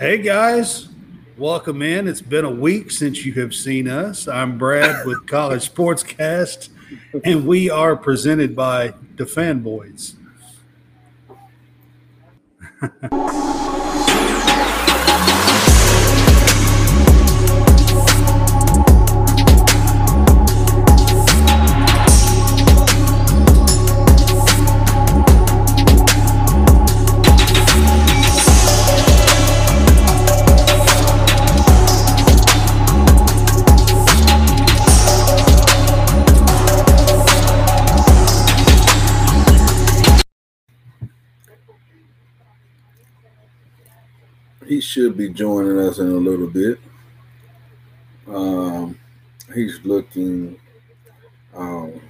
Hey guys, welcome in. It's been a week since you have seen us. I'm Brad with College Sportscast, and we are presented by the Fanboys. should be joining us in a little bit. Um, he's looking um,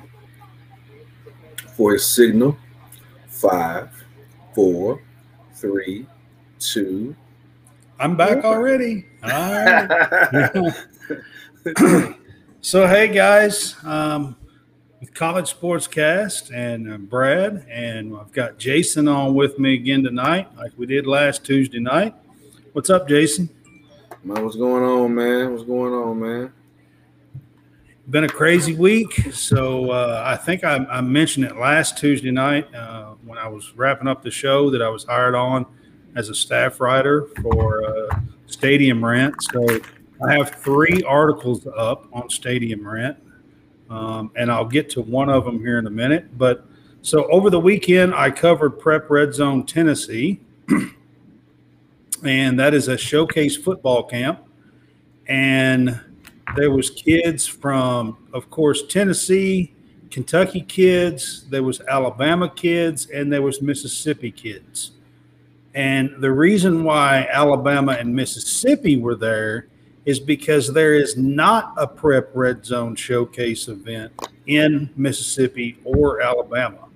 for his signal. Five, four, three, two. I'm back already. All right. so, hey guys, um, with College Sportscast and uh, Brad, and I've got Jason on with me again tonight, like we did last Tuesday night. What's up, Jason? Man, what's going on, man? What's going on, man? Been a crazy week. So uh, I think I, I, mentioned it last Tuesday night uh, when I was wrapping up the show that I was hired on as a staff writer for uh, Stadium Rant. So I have three articles up on Stadium Rant, um, and I'll get to one of them here in a minute. But so over the weekend, I covered Prep Red Zone Tennessee. And that is a showcase football camp. And there was kids from, of course, Tennessee, Kentucky kids, there was Alabama kids, and there was Mississippi kids. And the reason why Alabama and Mississippi were there is because there is not a prep red zone showcase event in Mississippi or Alabama.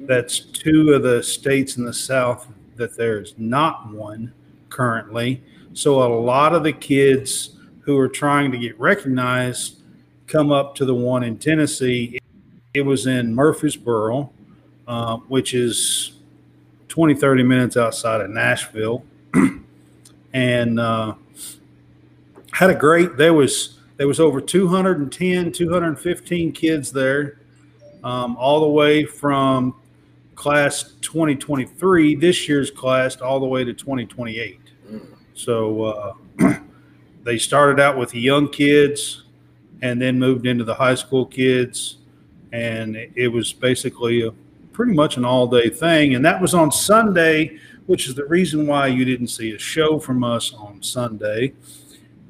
That's two of the states in the South that there's not one currently. So a lot of the kids who are trying to get recognized come up to the one in Tennessee. It was in Murfreesboro, uh, which is 20, 30 minutes outside of Nashville. and uh, had a great, there was, there was over 210, 215 kids there, um, all the way from class 2023, this year's class, all the way to 2028. So uh, they started out with the young kids and then moved into the high school kids. And it was basically a, pretty much an all day thing. And that was on Sunday, which is the reason why you didn't see a show from us on Sunday.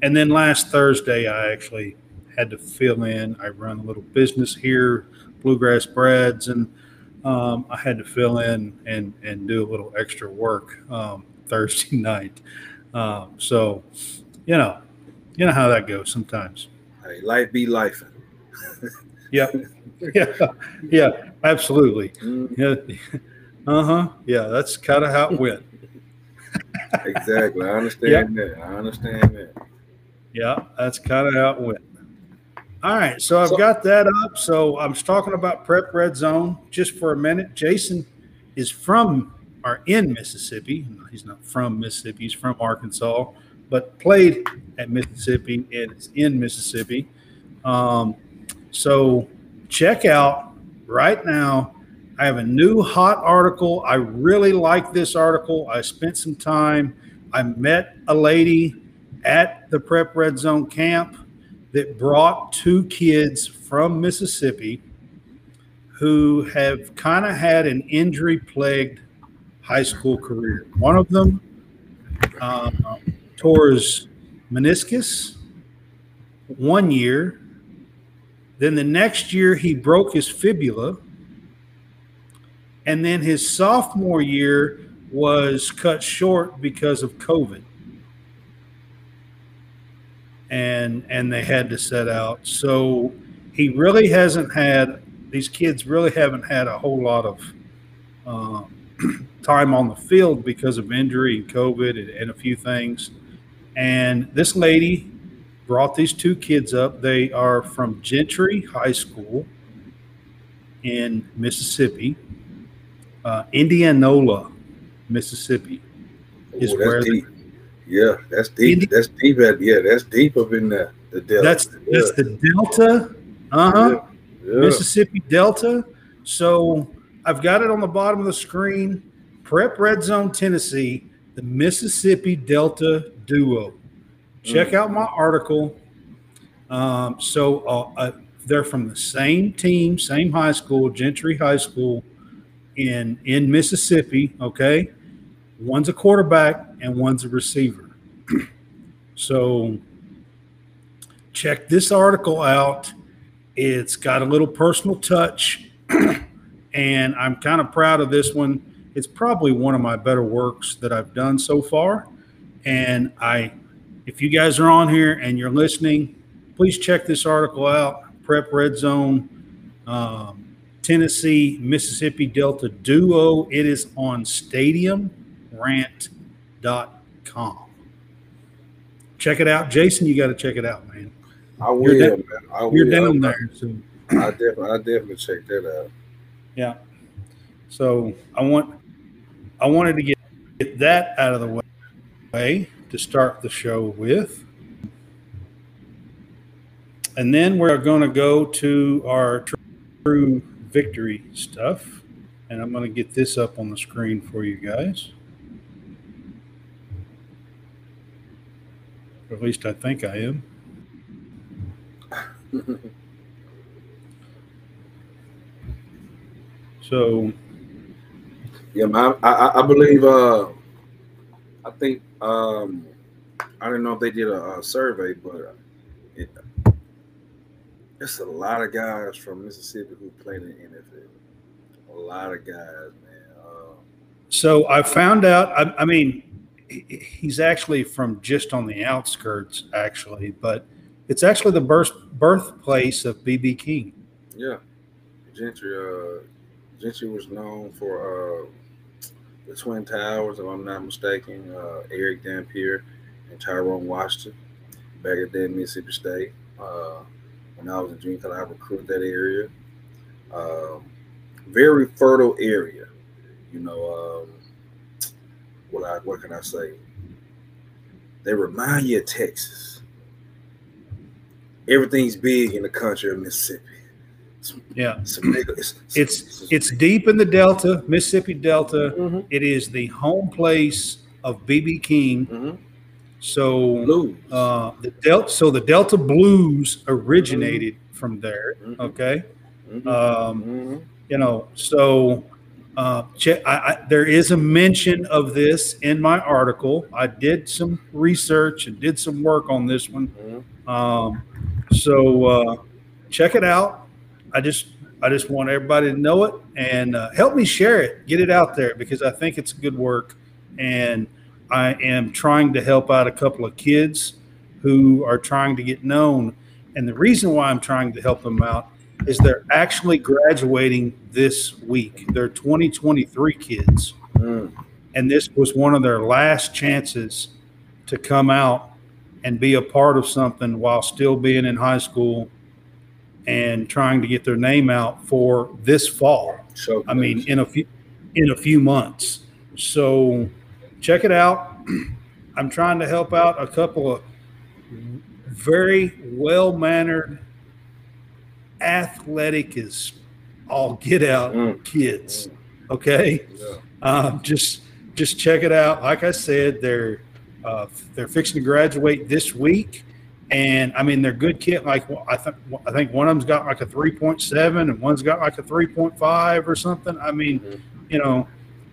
And then last Thursday, I actually had to fill in. I run a little business here, Bluegrass Brads, and um, I had to fill in and and do a little extra work um, Thursday night. Um, so, you know, you know how that goes sometimes. Hey, life be life. yeah, yeah, yeah, absolutely. Mm-hmm. Yeah, uh huh. Yeah, that's kind of how it went. exactly. I understand that. I understand that. Yeah, that's kind of how it went. All right, so I've so, got that up. So I was talking about Prep Red Zone just for a minute. Jason is from or in Mississippi. He's not from Mississippi. He's from Arkansas, but played at Mississippi and is in Mississippi. Um, so check out right now. I have a new hot article. I really like this article. I spent some time. I met a lady at the Prep Red Zone camp that brought two kids from Mississippi who have kind of had an injury plagued high school career. One of them uh, tore his meniscus one year. Then the next year, he broke his fibula. And then his sophomore year was cut short because of COVID and and they had to set out. So he really hasn't had these kids really haven't had a whole lot of uh, time on the field because of injury and COVID and, and, a few things. And this lady brought these two kids up. They are from Gentry High School in Mississippi, uh, Indianola, Mississippi, is where they, Yeah, that's deep. That's deep. At, yeah, that's deep up in the the delta. That's yeah. that's the Delta. Uh huh. yeah. yeah. Mississippi Delta. So I've got it on the bottom of the screen. Prep Red Zone, Tennessee, the Mississippi Delta Duo. Check out my article. Um, so uh, uh, they're from the same team, same high school, Gentry High School in in Mississippi. Okay, one's a quarterback and one's a receiver. so check this article out. It's got a little personal touch, and I'm kind of proud of this one. It's probably one of my better works that I've done so far. And I, if you guys are on here and you're listening, please check this article out. Prep Red Zone, um, Tennessee, Mississippi Delta Duo. It is on StadiumRant.com. Check it out, Jason. You got to check it out, man. I will, You're man. I will. You're down I, there, so I definitely, I definitely check that out. yeah. So I want, I wanted to get, get that out of the way to start the show with, and then we're going to go to our true victory stuff, and I'm going to get this up on the screen for you guys. Or at least I think I am. So Yeah. I, I, I believe. Uh, I think. Um, I don't know if they did a, a survey, but it, it's a lot of guys from Mississippi who played in the NFL. A lot of guys, man. Uh, So I found out. I, I mean, he's actually from just on the outskirts, actually, but it's actually the birth birthplace of BB King. yeah, Gentry. Uh, Gentry was known for uh, the Twin Towers, if I'm not mistaken. Uh, Erick Dampier and Tyrone Washington back at then Mississippi State. Uh, when I was in junior college, I recruited that area. Um, very fertile area. You know, um, what I what can I say? They remind you of Texas. Everything's big in the country of Mississippi. Yeah, It's big- it's, it's it's deep in the Delta, Mississippi Delta. Mhm. It is the home place of BB King. Mhm. So Blues. uh, the Delta, so the Delta Blues originated from there. Mhm. Okay. Mhm. Um, Mhm. you know so uh, I, I, there is a mention of this in my article. I did some research and did some work on this one. Mhm. um, so uh, check it out. I just i just want everybody to know it and uh, help me share it. Get it out there because i think it's good work. And i am trying to help out a couple of kids who are trying to get known. And the reason why i'm trying to help them out is they're actually graduating this week. They're 2023 kids, Mm. and this was one of their last chances to come out and be a part of something while still being in high school and trying to get their name out for this fall. So I mean, in a few in a few months. So check it out. I'm trying to help out a couple of very well mannered, athletic as all get out Mm. kids. Okay, Yeah. um, just just check it out. Like I said, they're uh, they're fixing to graduate this week, and I mean they're good kid. Like I think I think one of them's got like a three point seven, and one's got like a three point five or something. I mean, Mhm. you know,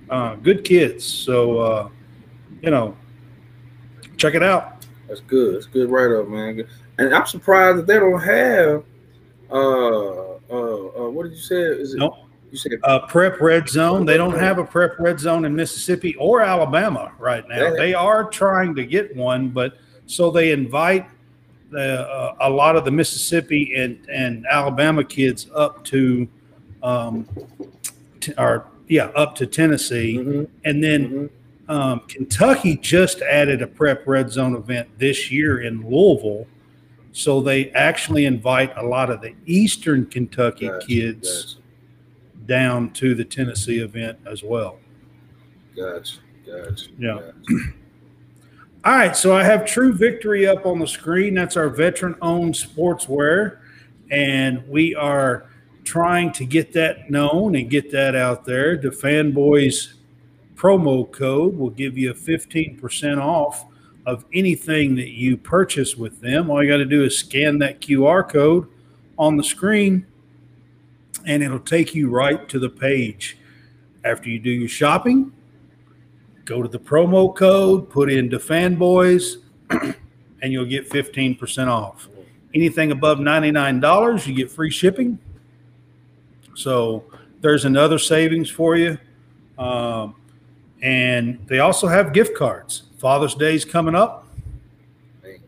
uh, good kids. So uh, you know, check it out. That's good. That's good right up, man. And I'm surprised that they don't have uh uh, uh what did you say? Is it Nope. you said Uh, prep red zone. They don't have a prep red zone in Mississippi or Alabama right now. Yeah. They are trying to get one, but so they invite the, uh, a lot of the Mississippi and, and Alabama kids up to, um, t- or yeah, up to Tennessee, Mhm, and then mhm. um, Kentucky just added a prep red zone event this year in Louisville. So they actually invite a lot of the Eastern Kentucky Gotcha, kids down to the Tennessee event as well. Gotcha. Gotcha. Yeah. Gotcha. All right, so I have True Victory up on the screen. That's our veteran-owned sportswear, and we are trying to get that known and get that out there. The Fanboys promo code will give you a 15% off of anything that you purchase with them. All you got to do is scan that QR code on the screen and it'll take you right to the page. After you do your shopping, go to the promo code, put in the fanboys, and you'll get 15% off. Anything above $99, you get free shipping. So there's another savings for you. Um, and they also have gift cards. Father's Day's coming up,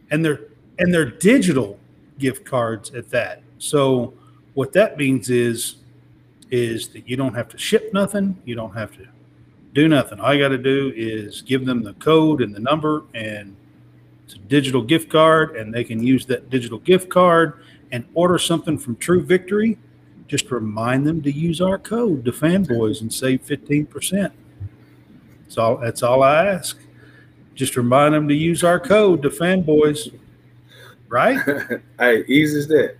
and they're and they're digital gift cards at that. So what that means is is that you don't have to ship nothing, you don't have to do nothing. All you got to do is give them the code and the number, and it's a digital gift card, and they can use that digital gift card and order something from True Victory. Just remind them to use our code, the fanboys, and save fifteen percent. That's all. That's all I ask. Just remind them to use our code, the fanboys. Right? hey, easy as that.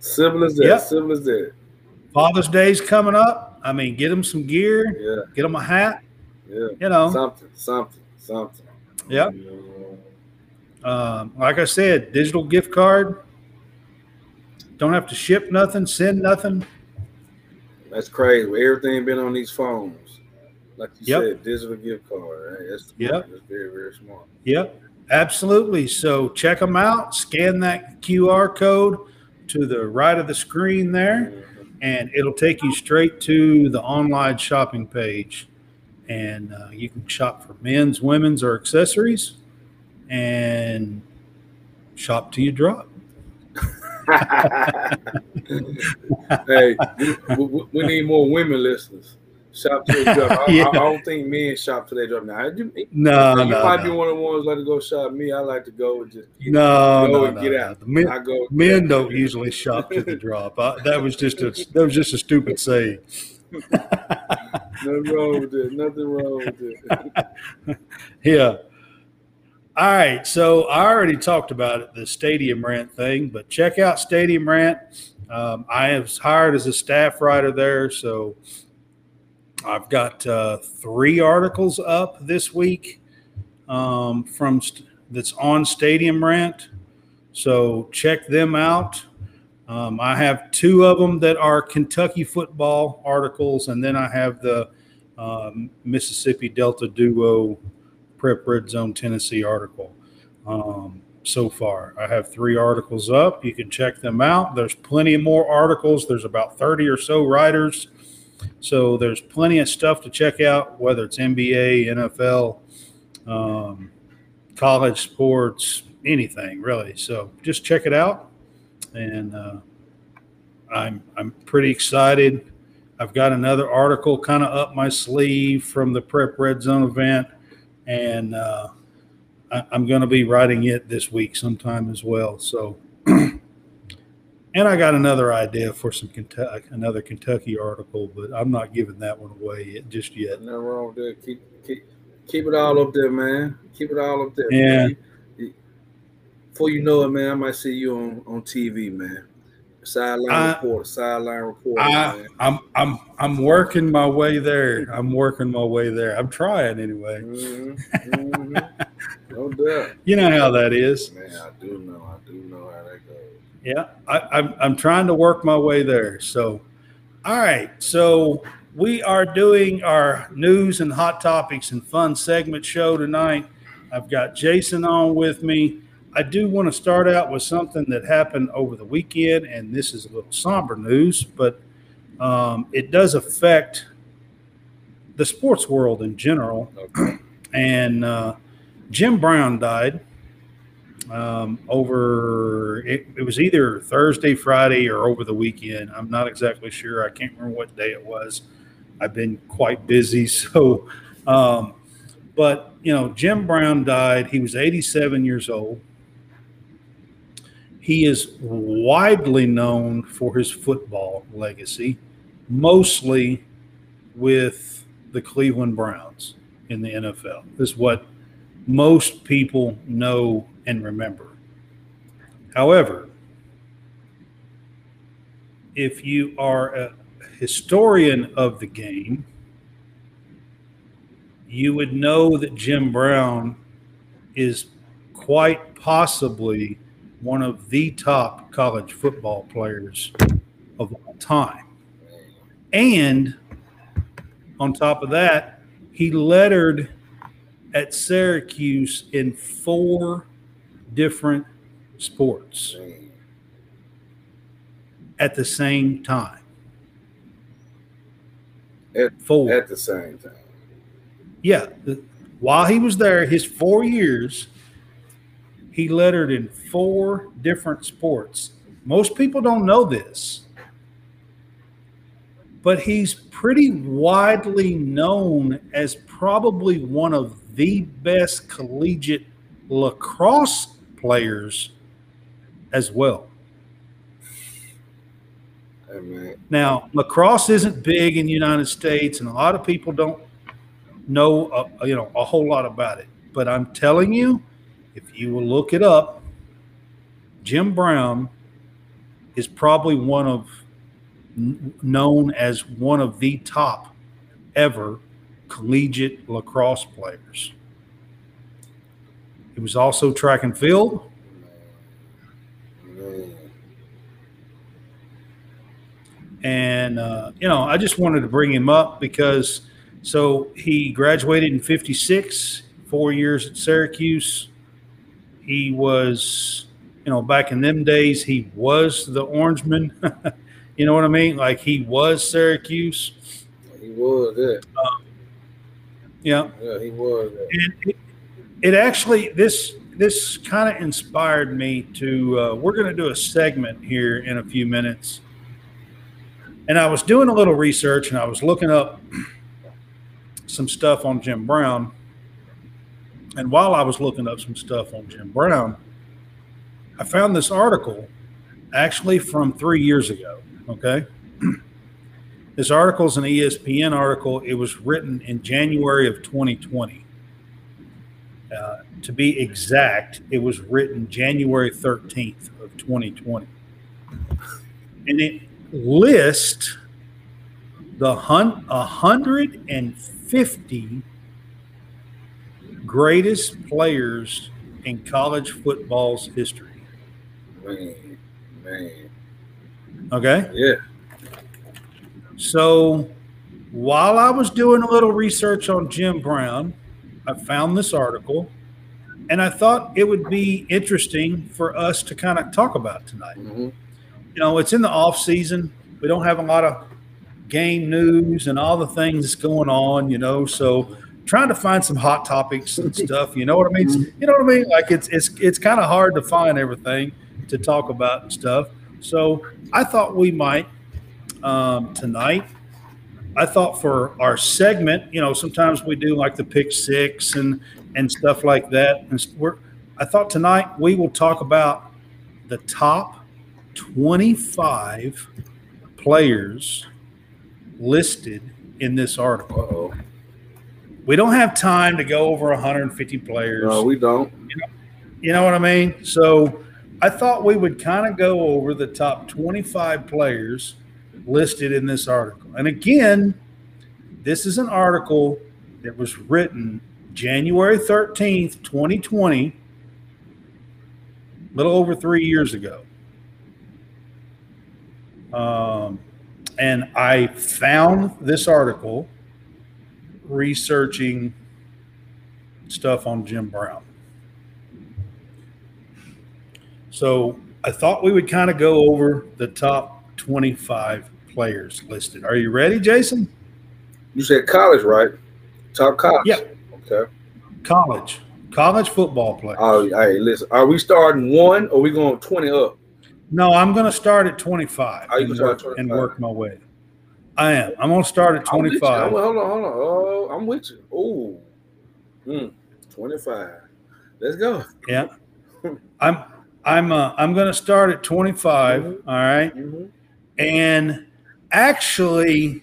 Simple as that. Yep. Simple as that. Father's Day's coming up. I mean, get them some gear, Yeah. get them a hat. Yeah. You know, Something. Something. Something. yeah. Um, like I said, digital gift card. Don't have to ship nothing, send nothing. That's crazy. Everything been on these phones. Like you Yep. said, digital gift card. Hey, that's. Yep. That's very, very smart. Yep, absolutely. So check them out. Scan that QR code to the right of the screen there, and it'll take you straight to the online shopping page. And uh, you can shop for men's, women's, or accessories, and shop till you drop. hey, we, we, we need more women listeners. Shop to their drop. I, Yeah. I, I don't think men shop to their drop now. You, you No, no, might be one of the ones like to go shop. Me, I like to go and just get, no, go no, and no, get out. The men, I go. men don't usually shop to the drop. I, that was just a that was just a stupid saying. Nothing wrong with it. Nothing wrong with it. Yeah. All right. So I already talked about it, the Stadium Rant thing, but check out Stadium Rant. Um, I was hired as a staff writer there, so I've got uh, three articles up this week um, from st- that's on Stadium Rant. So check them out. Um, I have two of them that are Kentucky football articles, and then I have the um, Mississippi Delta Duo Prep Red Zone Tennessee article. Um, so far, I have three articles up. You can check them out. There's plenty more articles. There's about 30 or so writers. So there's plenty of stuff to check out, whether it's NBA, NFL, um, college sports, anything really. So just check it out. And uh, I'm I'm pretty excited. I've got another article kind of up my sleeve from the Prep Red Zone event, and uh, I, I'm going to be writing it this week sometime as well. So, and I got another idea for some Kentucky, another Kentucky article, but I'm not giving that one away yet, just yet. Nothing wrong with that. Keep, keep, keep it all up there, man. Keep it all up there. Yeah. man. Before you know it, man, I might see you on, on TV, man. Sideline I- reporter, sideline reporter, I, man. I'm I'm I'm working my way there. I'm working my way there. I'm trying anyway. Mhm, mhm. No doubt. You know how that is. Man, I do know. I do know how that goes. Yeah, I, I'm I'm trying to work my way there. So, all right. So we are doing our news and hot topics and fun segment show tonight. I've got Jason on with me. I do want to start out with something that happened over the weekend, and this is a little somber news, but um, it does affect the sports world in general. Okay. And uh, Jim Brown died um, over it, it was either Thursday, Friday, or over the weekend. I'm not exactly sure. I can't remember what day it was. I've been quite busy, so um, but you know, Jim Brown died. He was 87 years old. He is widely known for his football legacy, mostly with the Cleveland Browns in the NFL. This is what most people know and remember. However, if you are a historian of the game, you would know that Jim Brown is quite possibly one of the top college football players of all time. And on top of that, he lettered at Syracuse in four different sports at the same time. At, Four. at the same time. Yeah. The, while he was there, his four years, he lettered in four different sports. Most people don't know this, but he's pretty widely known as probably one of the best collegiate lacrosse players as well. Man. Now, lacrosse isn't big in the United States, and a lot of people don't know, uh, you know, a whole lot about it. But I'm telling you, if you will look it up, Jim Brown is probably one of known as one of the top ever collegiate lacrosse players. He was also track and field. And uh, you know i just wanted to bring him up because so he graduated in 56 four years at syracuse he was you know back in them days he was the orangeman you know what i mean like he was syracuse He was that. yeah Yeah, he was that. and it, actually this this kind of inspired me to uh, we're going to do a segment here in a few minutes. And i was doing a little research and i was looking up some stuff on jim brown. And while i was looking up some stuff on jim brown i found this article actually from three years ago okay? This article is an espn article. It was written in january of 2020 uh, to be exact, it was written January 13th of 2020. And it lists the hun- 150 greatest players in college football's history. Man, man. Okay. Yeah. So while I was doing a little research on Jim Brown, I found this article and I thought it would be interesting for us to kind of talk about tonight. hmm You know, it's in the off season. We don't have a lot of game news and all the things going on, you know, so trying to find some hot topics and stuff, you know what I mean? You know what I mean? Like it's it's it's kind of hard to find everything to talk about and stuff. So I thought we might um, tonight. I thought for our segment, you know, sometimes we do like the pick six and and stuff like that. And we're, I thought tonight we will talk about the top twenty-five players listed in this article. Uh oh. We don't have time to go over 150 players. No, we don't. You know what I mean? So I thought we would kind of go over the top 25 players listed in this article. And again, this is an article that was written January 13th, 2020, a little over three years ago. Um, and I found this article researching stuff on Jim Brown. So I thought we would kind of go over the top 25 players listed. Are you ready, Jason? You said college, right? Top college. Yeah. Okay. College, college football players. Oh, hey, listen. Are we starting one or we going twenty up? no, I'm going to start at 25 Oh, you and, start work, at and work my way. I am. I'm going to start at I'm with you. 25. I'm- hold on, hold on. Oh, I'm with you. Oh, mm, twenty-five. Let's go. Yeah. I'm I'm uh, I'm going to start at 25, Mhm. all right? Mhm. And actually,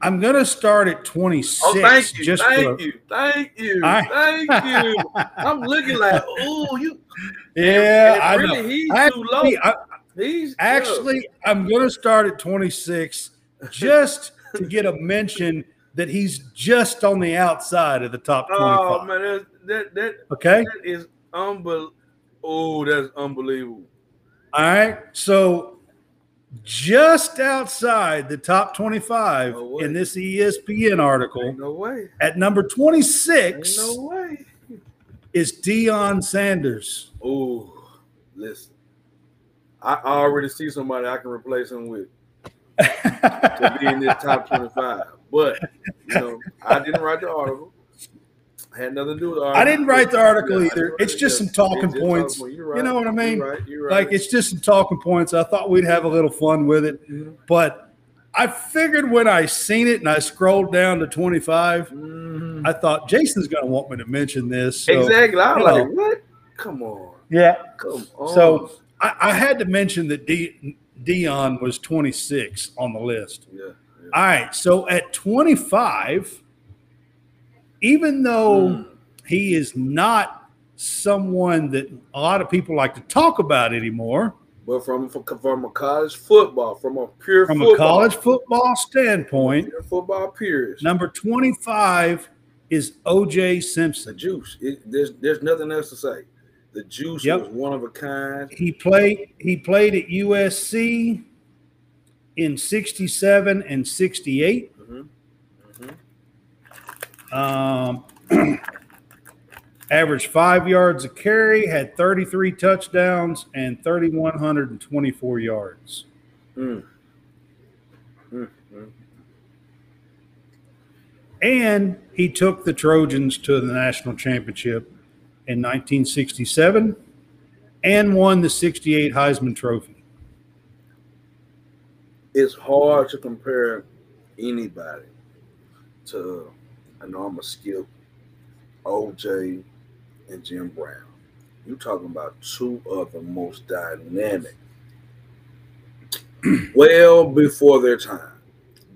I'm going to start at 26. Oh, thank you, just thank for- you, thank you, I- thank you. I'm looking like, oh, you. Yeah, I really, know. He's too Actually, low. I, He's actually, I'm going to start at 26 just to get a mention that he's just on the outside of the top 25. oh man, that that that, Okay. that is unbelievable. Oh, that's unbelievable. All right. So just outside the top 25 No in this ESPN article Ain't no way. at number Ain't 26 no way. is Deion Sanders. Oh, listen. I already see somebody I can replace him with to be in this top 25. But you know, I didn't write the article. Had nothing to do with the article. I didn't write the article Yeah, either. It's just some talking just points. talking You're You know what I mean? You're right. You're right. Like it's just some talking points. I thought we'd have a little fun with it. Mhm. But I figured when I seen it and I scrolled down to 25, Mhm. I thought Jason's going to want me to mention this. So, exactly. I was like, know. what? Come on. Yeah. Come on. So I, I had to mention that De- Deion was 26 on the list. yeah. yeah. All right. So at 25, even though Mm. he is not someone that a lot of people like to talk about anymore But from from a college football, from a pure from football, a college football standpoint, football peers, number 25 is OJ Simpson. the juice. It, there's there's nothing else to say. The juice Yep. was one of a kind. He played he played at USC in 67 and 68. Mhm. Um, averaged five yards a carry, had 33 touchdowns and 3,124 yards. Mm. Mm, mm. And he took the Trojans to the national championship in 1967 and won the 68 Heisman Trophy. It's hard to compare anybody to. I know I'm a skip. OJ and Jim Brown. You're talking about two of the most dynamic, well before their time.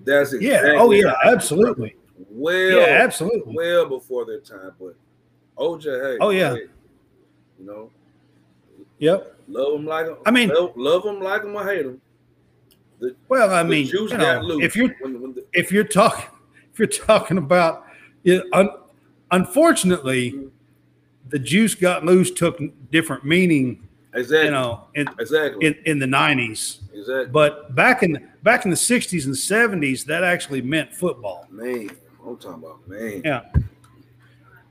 That's it. Yeah. Oh, yeah. Absolutely. Well, Yeah. Absolutely. well before their time. But OJ, hey, Oh, yeah. hey, you know, Yep. love them like 'em- I mean- love, love them like them or hate them. Well, I The mean, you know, if you're when, when the, if you're talking if you're talking about it, un, unfortunately the juice got loose took different meaning exactly, you know in exactly, in, in the 90s exactly. but back in back in the 60s and 70s that actually meant football man, I'm talking about man. yeah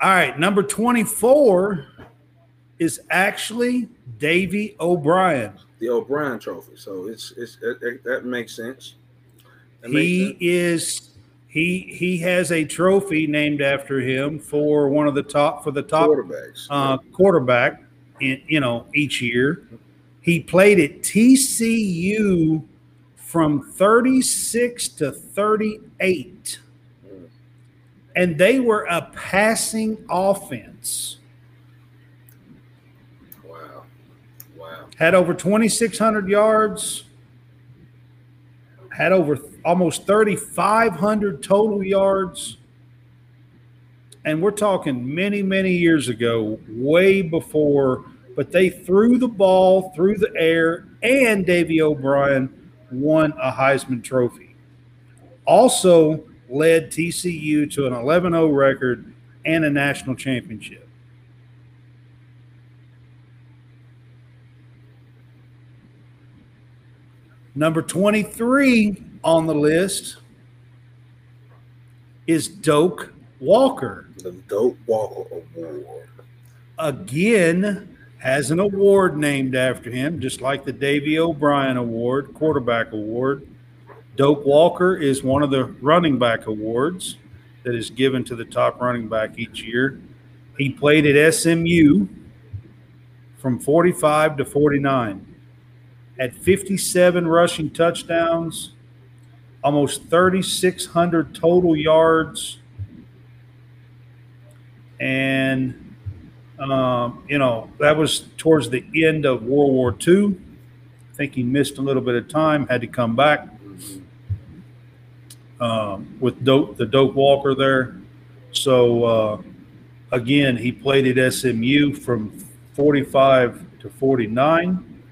all right number 24 is actually davy o'brien The O'Brien Trophy. So it's it's it, it- that makes sense. That makes he sense. is he he has a trophy named after him for one of the top for the top quarterbacks. uh, quarterback in you know each year. He played at TCU from 36 to 38. Mm. And they were a passing offense. wow, wow. Had over 2,600 yards, had over almost 3,500 total yards. And we're talking many, many years ago, way before, but they threw the ball through the air, and Davy O'Brien won a Heisman Trophy. Also led TCU to an 11 0 record and a national championship. Number 23 on the list is Doak Walker. The Doak Walker Award. Again, has an award named after him, just like the Davy O'Brien Award, quarterback award. Doak Walker is one of the running back awards that is given to the top running back each year. He played at SMU from 45 to 49, had 57 rushing touchdowns, almost 3,600 total yards, and um, you know that was towards the end of World War II. I think he missed a little bit of time, had to come back. Um, with Doak, the Doak Walker there. So uh, again, he played at SMU from 45 to 49.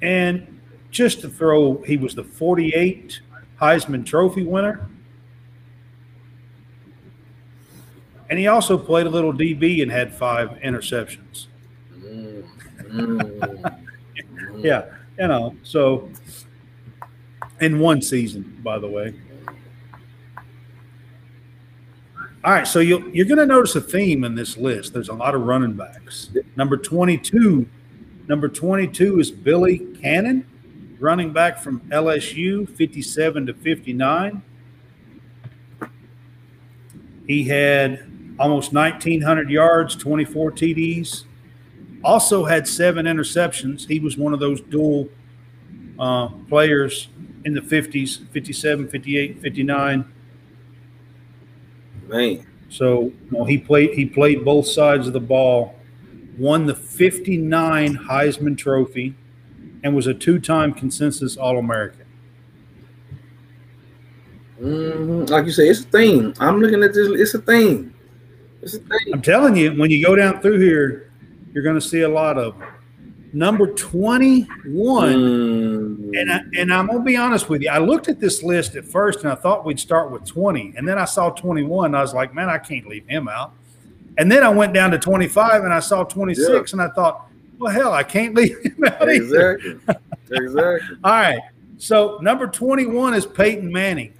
And just to throw, he was the 48 Heisman Trophy winner. And he also played a little DB and had five interceptions. Mm, mm, yeah, you know, so in one season, by the way. All right, so you you're going to notice a theme in this list. There's a lot of running backs. Number 22, number 22 is Billy Cannon, running back from LSU, 57 to 59. He had almost 1,900 yards, 24 TDs. Also had seven interceptions. He was one of those dual uh, players in the 50s, 57, 58, 59. Man. So you know, he played he played both sides of the ball, won the 59 Heisman Trophy, and was a two-time consensus All-American. Mm-hmm. Like you say, it's a thing. I'm looking at this. It's a thing. It's a thing. I'm telling you, when you go down through here, you're going to see a lot of them number 21. Mm. And, I, and I'm going to be honest with you. I looked at this list at first and I thought we'd start with 20. And then I saw 21. I was like, man, I can't leave him out. And then I went down to 25 and I saw 26 yeah. and I thought, well, hell, I can't leave him out. Exactly. exactly. All right. So number 21 is Peyton Manning.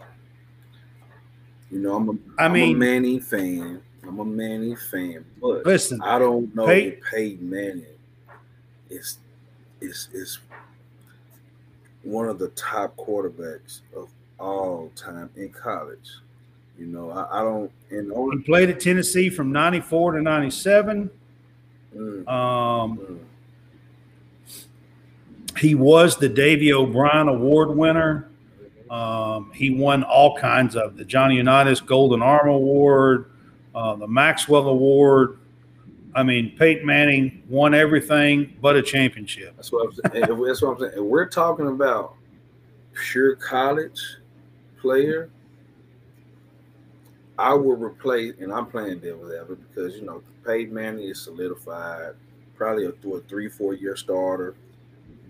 You know, I'm a, I mean, I'm a Manning fan. I'm a Manning fan, but listen, I don't know Pey- Peyton Manning is is is one of the top quarterbacks of all time in college. You know, I, I don't. And he played at Tennessee from '94 to '97. Mm, um, mm. He was the Davy O'Brien Award winner. Um, he won all kinds of the Johnny Unitas Golden Arm Award, uh, the Maxwell Award, I mean, Peyton Manning won everything but a championship. That's what I'm saying. That's what I'm saying. And we're talking about pure college player. I would replace, and I'm playing devil's advocate because you know Peyton Manning is solidified, probably a, through a three, four year starter,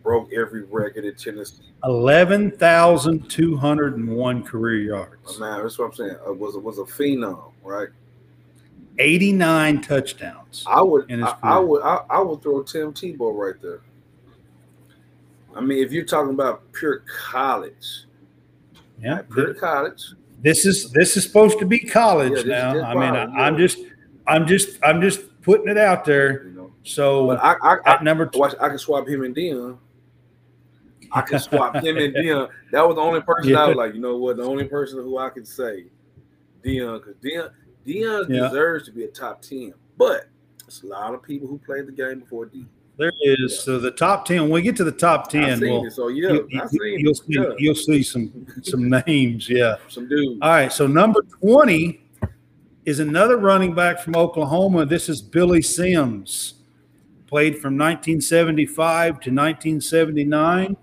broke every record in Tennessee. Eleven thousand two hundred and one career yards. Man, that's what I'm saying. It was was a phenom, right? 89 touchdowns. I would, I, I, would, I, I, would throw Tim Tebow right there. I mean, if you're talking about pure college, yeah, pure college. This is this is supposed to be college yeah, now. I mean, I, am just, I'm just, I'm just putting it out there. You know, so but I, I, at number two, I can swap him and Deion. I can swap him and Deion. That was the only person yeah. I was like, you know what? The only person who I could say Deion because Deion, Deion yeah. deserves to be a top 10, but it's a lot of people who played the game before Deion. There is. So the top 10, when we get to the top 10, well, so yeah, you, will see, yeah. you'll see some some names. Yeah. Some dudes. All right. So number 20 is another running back from Oklahoma. This is Billy Sims. Played from 1975 to 1979.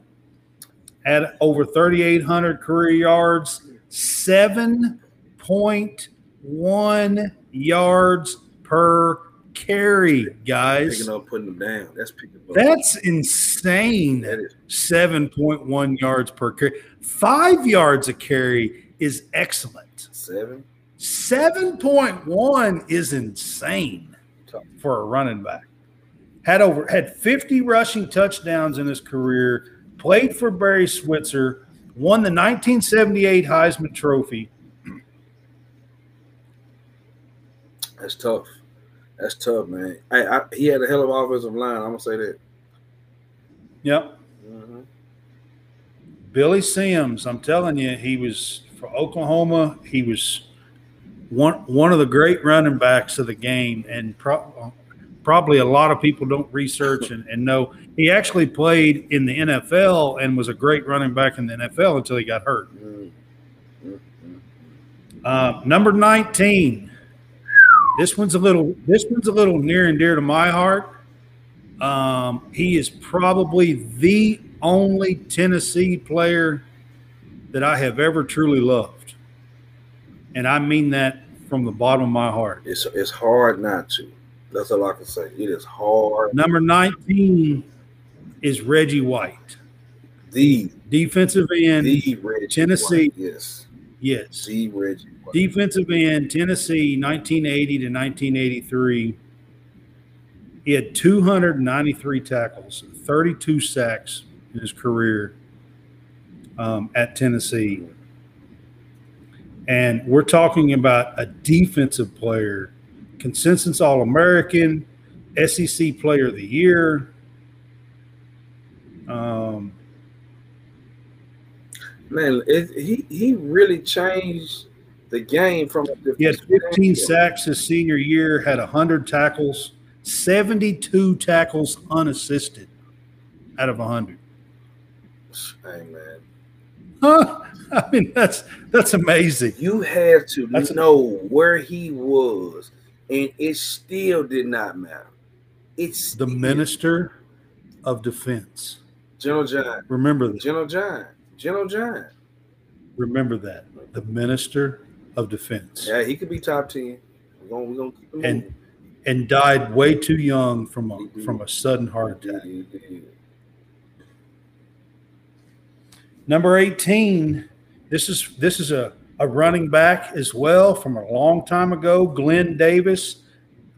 Had over 3,800 career yards, seven point one yards per carry, guys. Picking up, putting them down. That's picking up. That's insane. That is. 7.1 yards per carry. Five yards a carry is excellent. Seven. 7.1 is insane for a running back. Had over had 50 rushing touchdowns in his career, played for Barry Switzer, won the 1978 Heisman Trophy That's tough. That's tough, man. I, I, he had a hell of an offensive line. I'm gonna say that. Yep. Mm-hmm. Billy Sims, I'm telling you, he was for Oklahoma. He was one one of the great running backs of the game, and pro- probably a lot of people don't research and, and know he actually played in the NFL and was a great running back in the NFL until he got hurt. Mm-hmm. Uh, number 19, this one's a little this one's a little near and dear to my heart. Um, he is probably the only Tennessee player that I have ever truly loved. And I mean that from the bottom of my heart. It's it's hard not to. That's all I can say. It is hard. Number 19 is Reggie White, The defensive end. the Reggie Tennessee. White. Yes. Yes. The Reggie White. Defensive end, Tennessee, 1980 to 1983. He had 293 tackles, 32 sacks in his career um, at Tennessee. And we're talking about a defensive player, consensus All American, SEC Player of the Year. Um, Man, it, he he really changed the game from a He had 15 standpoint. sacks his senior year, had 100 tackles, 72 tackles unassisted out of 100. Hey man, Huh? I mean, that's that's amazing. you had to That's- know where he was, and it still did not matter. It's The minister of defense. General John, Remember that. General John, General John. Remember that. The minister of defense. Yeah, he could be top ten. We're gonna we're gonna keep him And- moving. And died way too young from a mm-hmm. from a sudden heart attack. He- he- Number 18, this is this is a, a running back as well from a long time ago, Glenn Davis,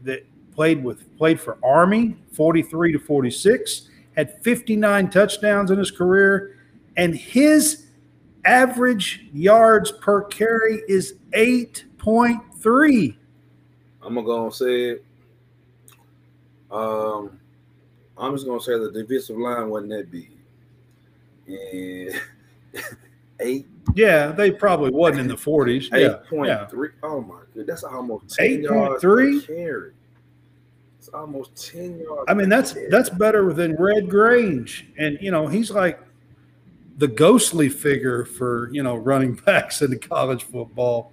that played with played for Army 43 to 46, had 59 touchdowns in his career, and his average yards per carry is 8.3. I'm gonna go and say it. Um, I'm just gonna say the defensive line wasn't that big, and eight Yeah, they probably wasn't in the 40s. eight Yeah, point yeah. three. Oh my god, that's almost yards 8.3? per carry. It's almost ten yards. I mean, that's that's better than Red Grange, and you know he's like the ghostly figure for you know running backs in college football.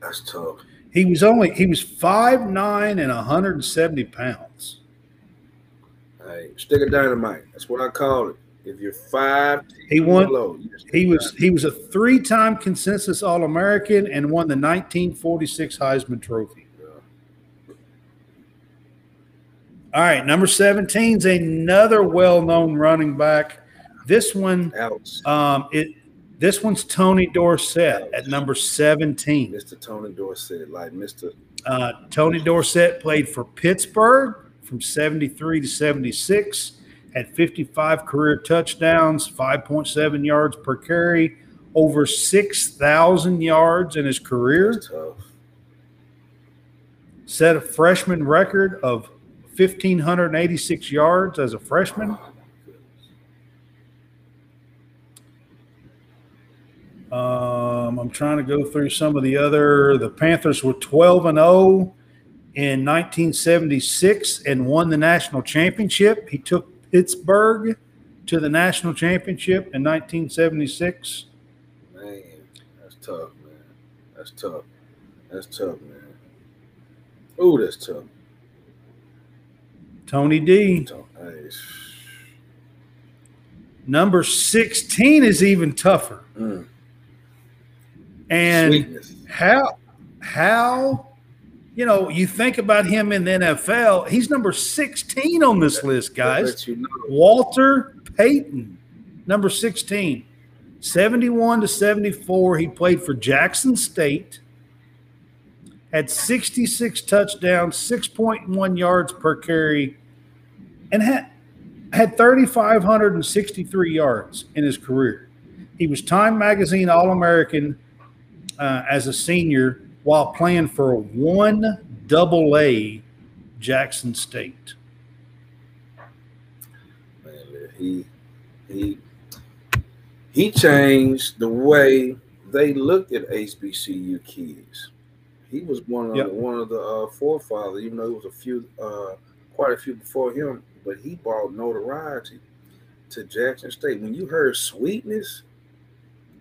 that's tough. He was only he was five nine and 170 pounds. Hey, stick of dynamite. That's what I call it. If you're five, He won- Below, you're a stick He was he was a three time consensus All American and won the 1946 Heisman Trophy. Yeah. All right, number 17 is another well known running back. This one. Um, it this one's Tony Dorsett at number 17. Mr. Tony Dorsett, like Mr. Uh, Tony Dorsett played for Pittsburgh from 73 to 76, had 55 career touchdowns, 5.7 yards per carry, over 6,000 yards in his career, set a freshman record of 1,586 yards as a freshman. Oh. Um, I'm trying to go through some of the other. The Panthers were 12 and 0 in 1976 and won the national championship. He took Pittsburgh to the national championship in 1976. Man, that's tough, man. That's tough. That's tough, man. Ooh, that's tough. Tony D. Number 16 is even tougher. mm, And sweetness. how how you know you think about him in the NFL, he's number 16 on this list, guys. You know. Walter Payton, number 16, 71 to 74. He played for Jackson State, had 66 touchdowns, 6.1 yards per carry, and had, had 3,563 yards in his career. He was Time Magazine All American uh, as a senior while playing for one double A Jackson State. Man, he he he changed the way they looked at HBCU kids. He was one of Yep. the, one of the uh, forefathers, even though it was a few, uh, quite a few before him. But he brought notoriety to Jackson State. When you heard sweetness,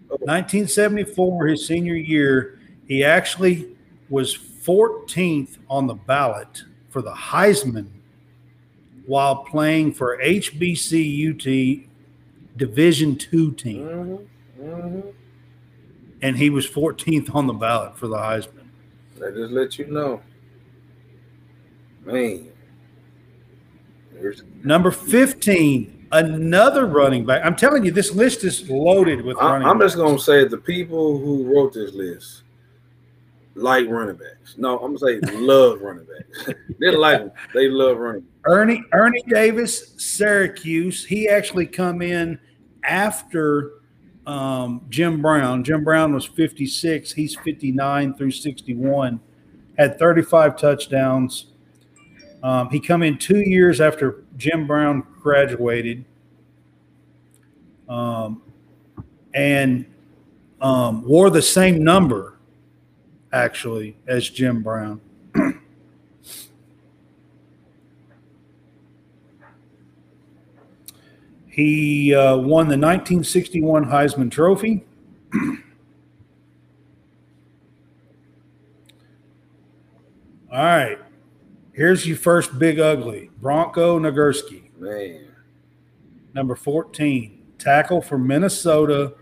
1974, his senior year, he actually was 14th on the ballot for the Heisman while playing for HBCUT Division two team, Mm-hmm. Mm-hmm. and he was 14th on the ballot for the Heisman. That just let you know. Man. There's, Number 15, another running back. I'm telling you, this list is loaded with I, running I'm backs. just gonna say the people who wrote this list like running backs. No, I'm gonna say love running backs. they like them. They love running. Ernie Ernie Davis, Syracuse. He actually come in after um, Jim Brown. Jim Brown was 56. He's 59 through 61. Had 35 touchdowns. Um, he come in two years after Jim Brown graduated, um, and um, wore the same number actually as Jim Brown. He uh, won the 1961 Heisman Trophy. All right. Here's your first big ugly Bronco Nagurski, Man. number 14, tackle for Minnesota.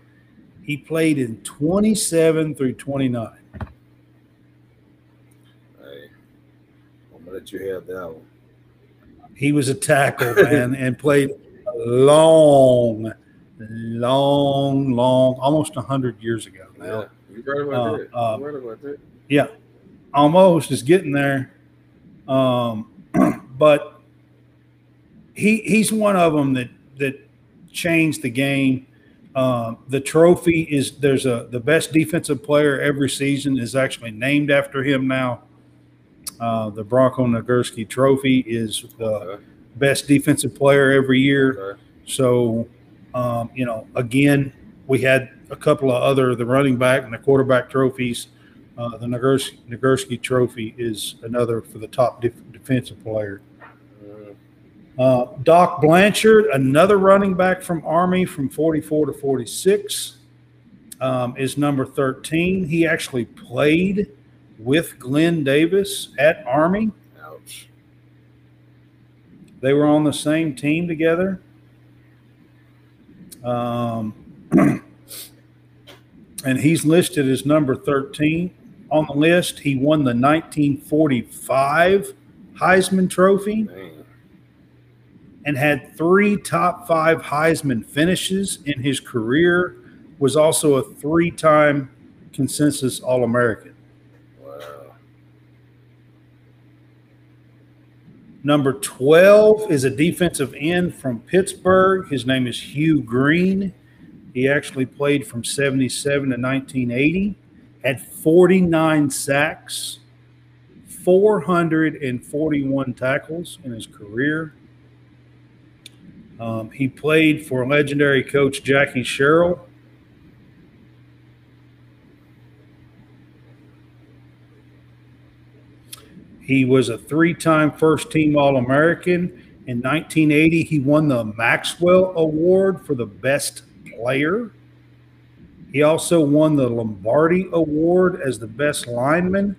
He played in 27 through 29. Hey. I'm gonna let you have that one. He was a tackle, man, and played long, long, long, almost 100 years ago now. Yeah. You right about Uh, that. you right about that. Yeah, almost is getting there. Um, but he he's one of them that that changed the game. Um, the trophy is there's a the best defensive player every season is actually named after him now. Uh, the Bronco Nagurski Trophy is the Okay. best defensive player every year. Okay. So, um, you know, again, we had a couple of other the running back and the quarterback trophies. Uh, the Nagurski, Nagurski Trophy is another for the top def- defensive player. Uh, Doc Blanchard, another running back from Army from 44 to 46, um, is number 13. He actually played with Glenn Davis at Army. ouch. They were on the same team together. Um, and he's listed as number 13 on the list. He won the 1945 Heisman Trophy Man. and had three top five Heisman finishes in his career. Was also a three-time consensus All-American. Wow. Number 12 is a defensive end from Pittsburgh. His name is Hugh Green. He actually played from 77 to 1980, had 49 sacks, 441 tackles in his career. Um, he played for legendary coach Jackie Sherrill. He was a three time first team All American. In 1980, he won the Maxwell Award for the best player. He also won the Lombardi Award as the best lineman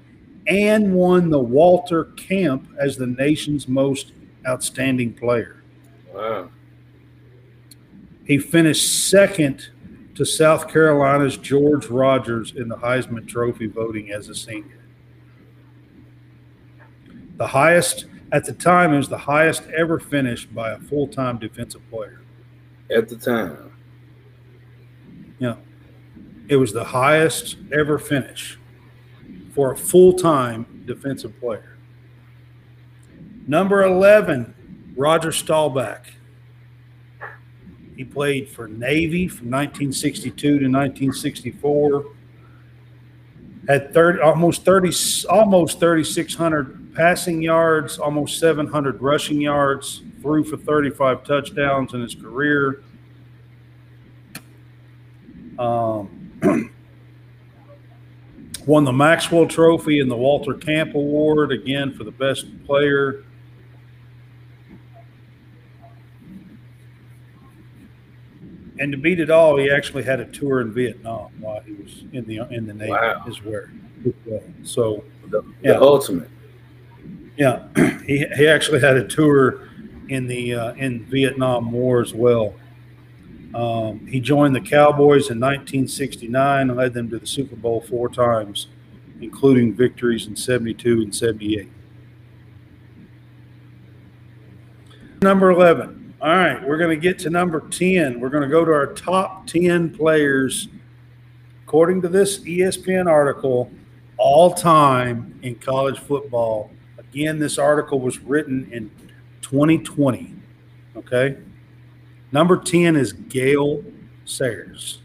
and won the Walter Camp as the nation's most outstanding player. Wow. He finished second to South Carolina's George Rogers in the Heisman Trophy voting as a senior. The highest at the time it was the highest ever finished by a full-time defensive player. At the time. It was the highest ever finish for a full-time defensive player. Number 11, Roger Staubach. He played for Navy from 1962 to 1964. Had 30, almost 30, almost 3,600 passing yards, almost 700 rushing yards. Threw for 35 touchdowns in his career. Um, won the Maxwell Trophy and the Walter Camp Award again for the best player. And to beat it all, he actually had a tour in Vietnam while he was in the in the Navy Wow. as well. So The, Yeah. the ultimate. yeah, he he actually had a tour in the uh, in Vietnam War as well. Um, he joined the Cowboys in 1969 and led them to the Super Bowl four times, including victories in 72 and 78. Number 11. All right, we're going to get to number 10. We're going to go to our top 10 players, according to this ESPN article, all time in college football. Again, this article was written in 2020. Okay. Number 10 is Gale Sayers.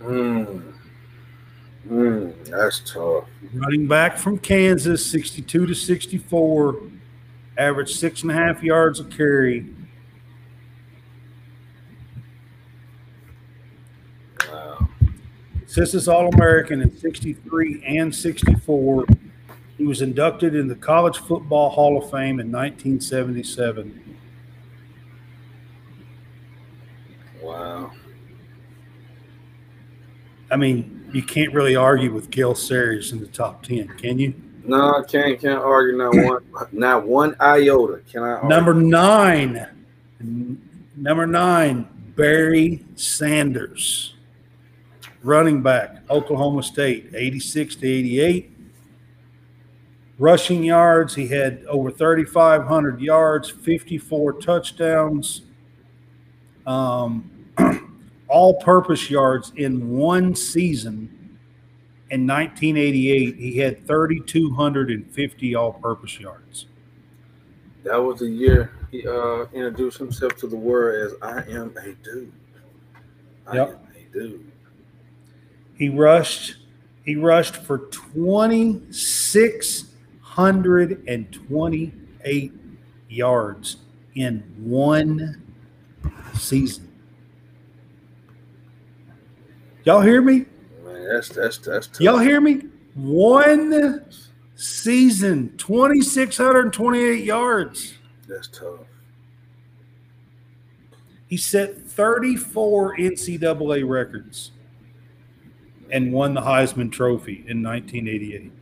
Mm. Mm, that's tough. Running back from Kansas, 62 to 64, averaged six and a half yards a carry. Wow. Consensus All American in 63 and 64. He was inducted in the College Football Hall of Fame in 1977. Wow. I mean, you can't really argue with Gale Sayers in the top 10, can you? No, I can't can't argue not one not one iota. Can I argue? Number nine, number nine, Barry Sanders, running back, Oklahoma State, 86 to 88. Rushing yards, he had over 3,500 yards, 54 touchdowns, um, all purpose yards in one season. In 1988, he had 3,250 all purpose yards. That was the year he uh, introduced himself to the world as I am a dude. I Yep. am a dude. He rushed. He rushed for twenty six hundred and twenty eight yards in one season. Y'all hear me? Man, that's that's that's tough. Y'all hear me? One season, twenty six hundred twenty eight yards. That's tough. He set thirty four NCAA records and won the Heisman Trophy in nineteen eighty eight.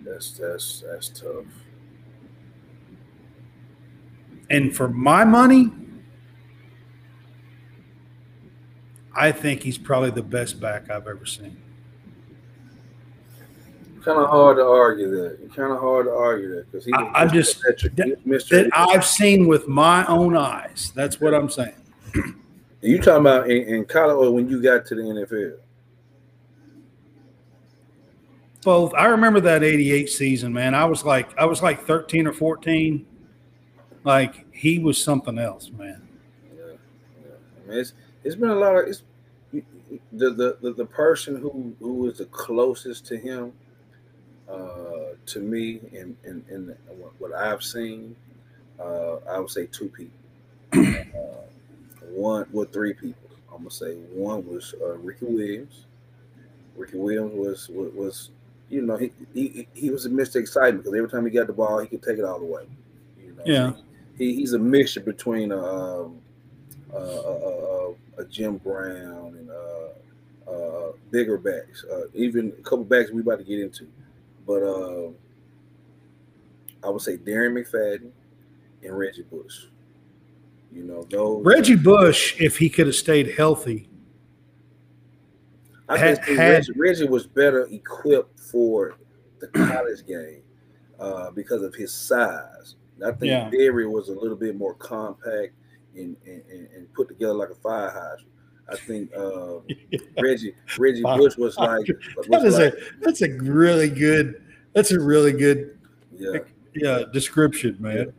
That's that's that's tough. And for my money, I think he's probably the best back I've ever seen. Kind of hard to argue that. Kind of hard to argue that because he I- I'm just- that- He was Mr. That I've seen with my own eyes. That's what I'm saying. you talking about in, in college or when you got to the NFL? Both. I remember that 88 season, man. I was like I was like 13 or 14. Like he was something else, man. Yeah, yeah. I mean, it's been a lot of it's the the the, the person who who was the closest to him, uh, to me, in what, what I've seen, uh, I would say two people. uh, one, well, three people. I'm gonna say one was uh, Ricky Williams. Ricky Williams was was, was you know he, he he was a Mr. Excitement because every time he got the ball, he could take it all the way. You know, Yeah. he, he's a mixture between um, uh, uh, uh, a Jim Brown and uh, uh, bigger backs, uh, even a couple backs we about to get into. But uh, I would say Darren McFadden and Reggie Bush. You know, those. Reggie Bush, if he could have stayed healthy, I had- think had- Reggie, Reggie was better equipped for the college game uh, because of his size. I think Yeah. Barry was a little bit more compact and, and, and- put together like a fire hydrant. I think uh, Reggie Reggie Fire Bush was like, That was is a that's a really good that's a really good yeah. yeah description, man.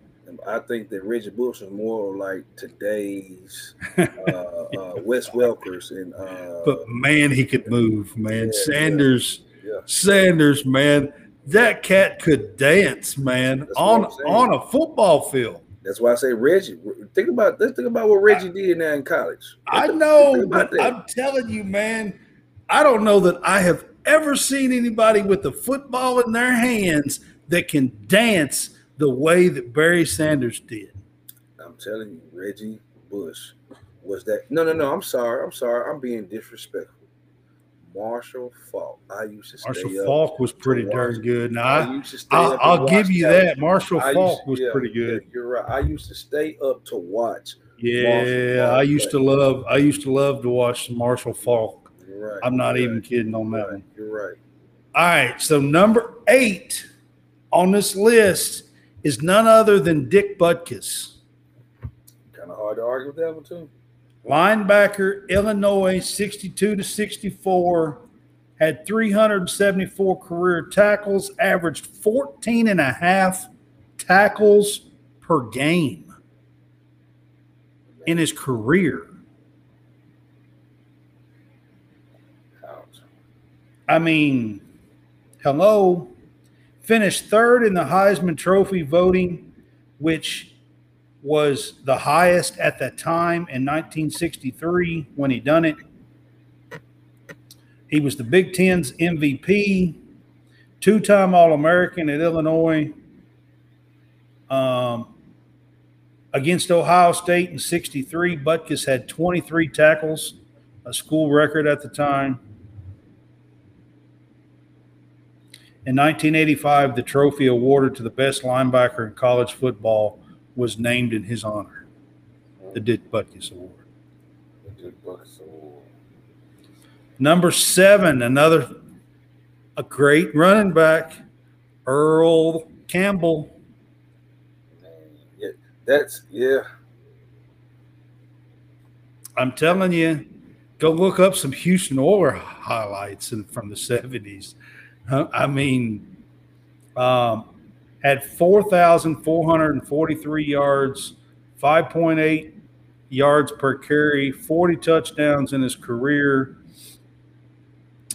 I think that Reggie Bush was more like today's uh, uh, Wes Welkers and uh, But man, he could move, man. Yeah, Sanders, yeah. Sanders, man. That cat could dance, man, That's on on a football field. That's why I say Reggie. Think about let's think about what Reggie did now in college. I know, but. I'm telling you, man, I don't know that I have ever seen anybody with the football in their hands that can dance the way that Barry Sanders did. I'm telling you, Reggie Bush was that. No, no, no. I'm sorry. I'm sorry. I'm being disrespectful. Marshall Faulk. I used to stay Marshall. Faulk was pretty darn good. Now, I I, used to stay I'll, up I'll give you that. Marshall I Faulk was yeah, pretty good. yeah, you're right. I used to stay up to watch Yeah, I used to love. I used to love to watch Marshall. You're right. I'm not You're even right. kidding on that one. You're right. All right, so number eight on this list is none other than Dick Butkus, Kind of hard to argue with that one too. Linebacker, Illinois, 62 to 64, had 374 career tackles, averaged 14 and a half tackles per game in his career. I mean, hello. Finished third in the Heisman Trophy voting, which was the highest at that time in 1963 when he done it. He was the Big Ten's MVP, two-time All-American at Illinois. Um, against Ohio State in 63, Butkus had 23 tackles, a school record at the time. In 1985, the trophy awarded to the best linebacker in college football was named in his honor, the Dick Butkus Award. The Dick Butkus Award. Number seven, another a great running back, Earl Campbell. Yeah, that's yeah. I'm telling you, go look up some Houston Oilers highlights in, from the 70s. Uh, I mean, um, had 4,443 yards, 5.8 yards per carry, 40 touchdowns in his career.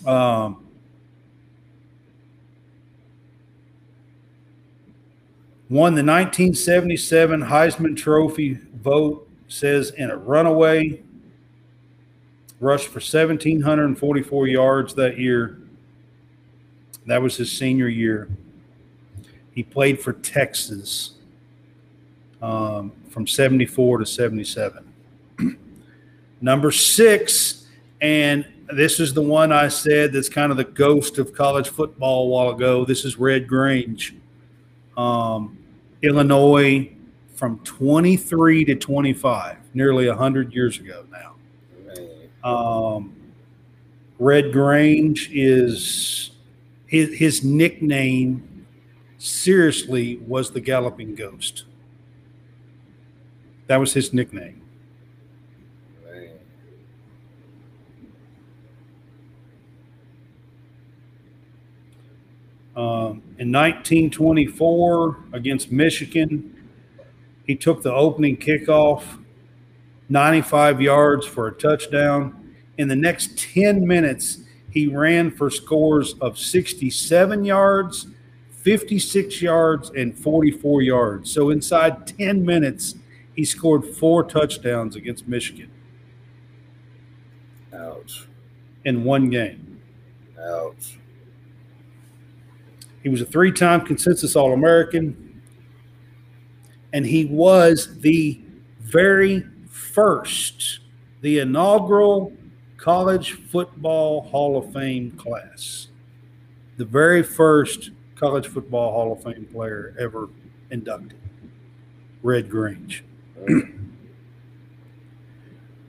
Um, won the 1977 Heisman Trophy vote, says in a runaway. Rushed for 1,744 yards that year. That was his senior year. He played for Texas um, from 74 to 77. Number six, and this is the one I said that's kind of the ghost of college football a while ago. This is Red Grange, um, Illinois, from 23 to 25, nearly 100 years ago now. Um, Red Grange is his, his nickname, seriously, was the Galloping Ghost. That was his nickname. Um, in 1924 against Michigan, he took the opening kickoff, 95 yards for a touchdown. In the next 10 minutes, he ran for scores of 67 yards, 56 yards, and 44 yards. So inside 10 minutes, he scored four touchdowns against Michigan Ouch. in one game. Ouch. He was a three time consensus All American. And he was the very first, the inaugural College Football Hall of Fame class. The very first College Football Hall of Fame player ever inducted. Red Grange.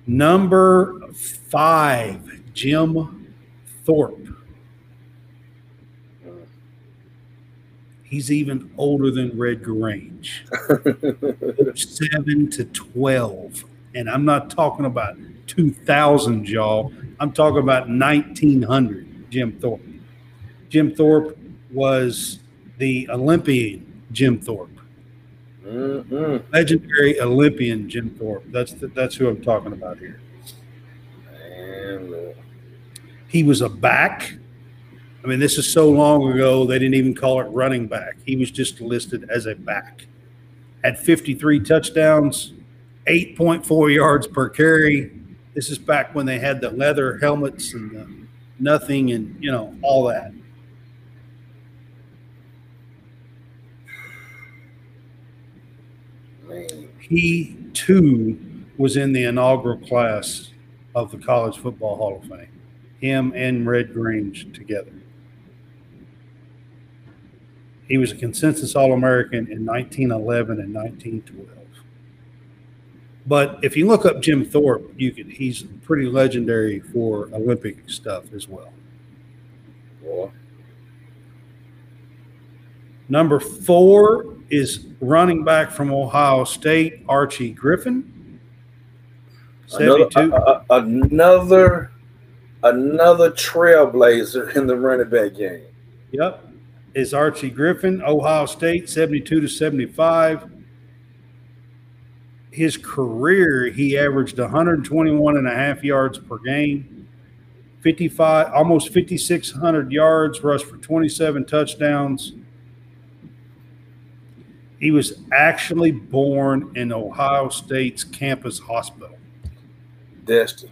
Number five, Jim Thorpe. He's even older than Red Grange. Seven to 12. And I'm not talking about 2000, y'all. I'm talking about 1900, Jim Thorpe. Jim Thorpe was the Olympian Jim Thorpe, Mm-mm. legendary Olympian Jim Thorpe. That's the, that's who I'm talking about here. Man. He was a back. I mean, this is so long ago, they didn't even call it running back. He was just listed as a back. Had 53 touchdowns, 8.4 yards per carry. This is back when they had the leather helmets and the nothing and, you know, all that. man. He, too, was in the inaugural class of the College Football Hall of Fame. Him and Red Grange together. He was a consensus All American in 1911 and 1912. But if you look up Jim Thorpe, you can he's pretty legendary for Olympic stuff as well. Boy. Number four is running back from Ohio State, Archie Griffin. Another, 72. a- a- another another trailblazer in the running back game. Yep. Is Archie Griffin, Ohio State, 72 to 75. His career, he averaged 121 and a half yards per game, 55, almost 5,600 yards, rushed for 27 touchdowns. He was actually born in Ohio State's campus hospital. Destin.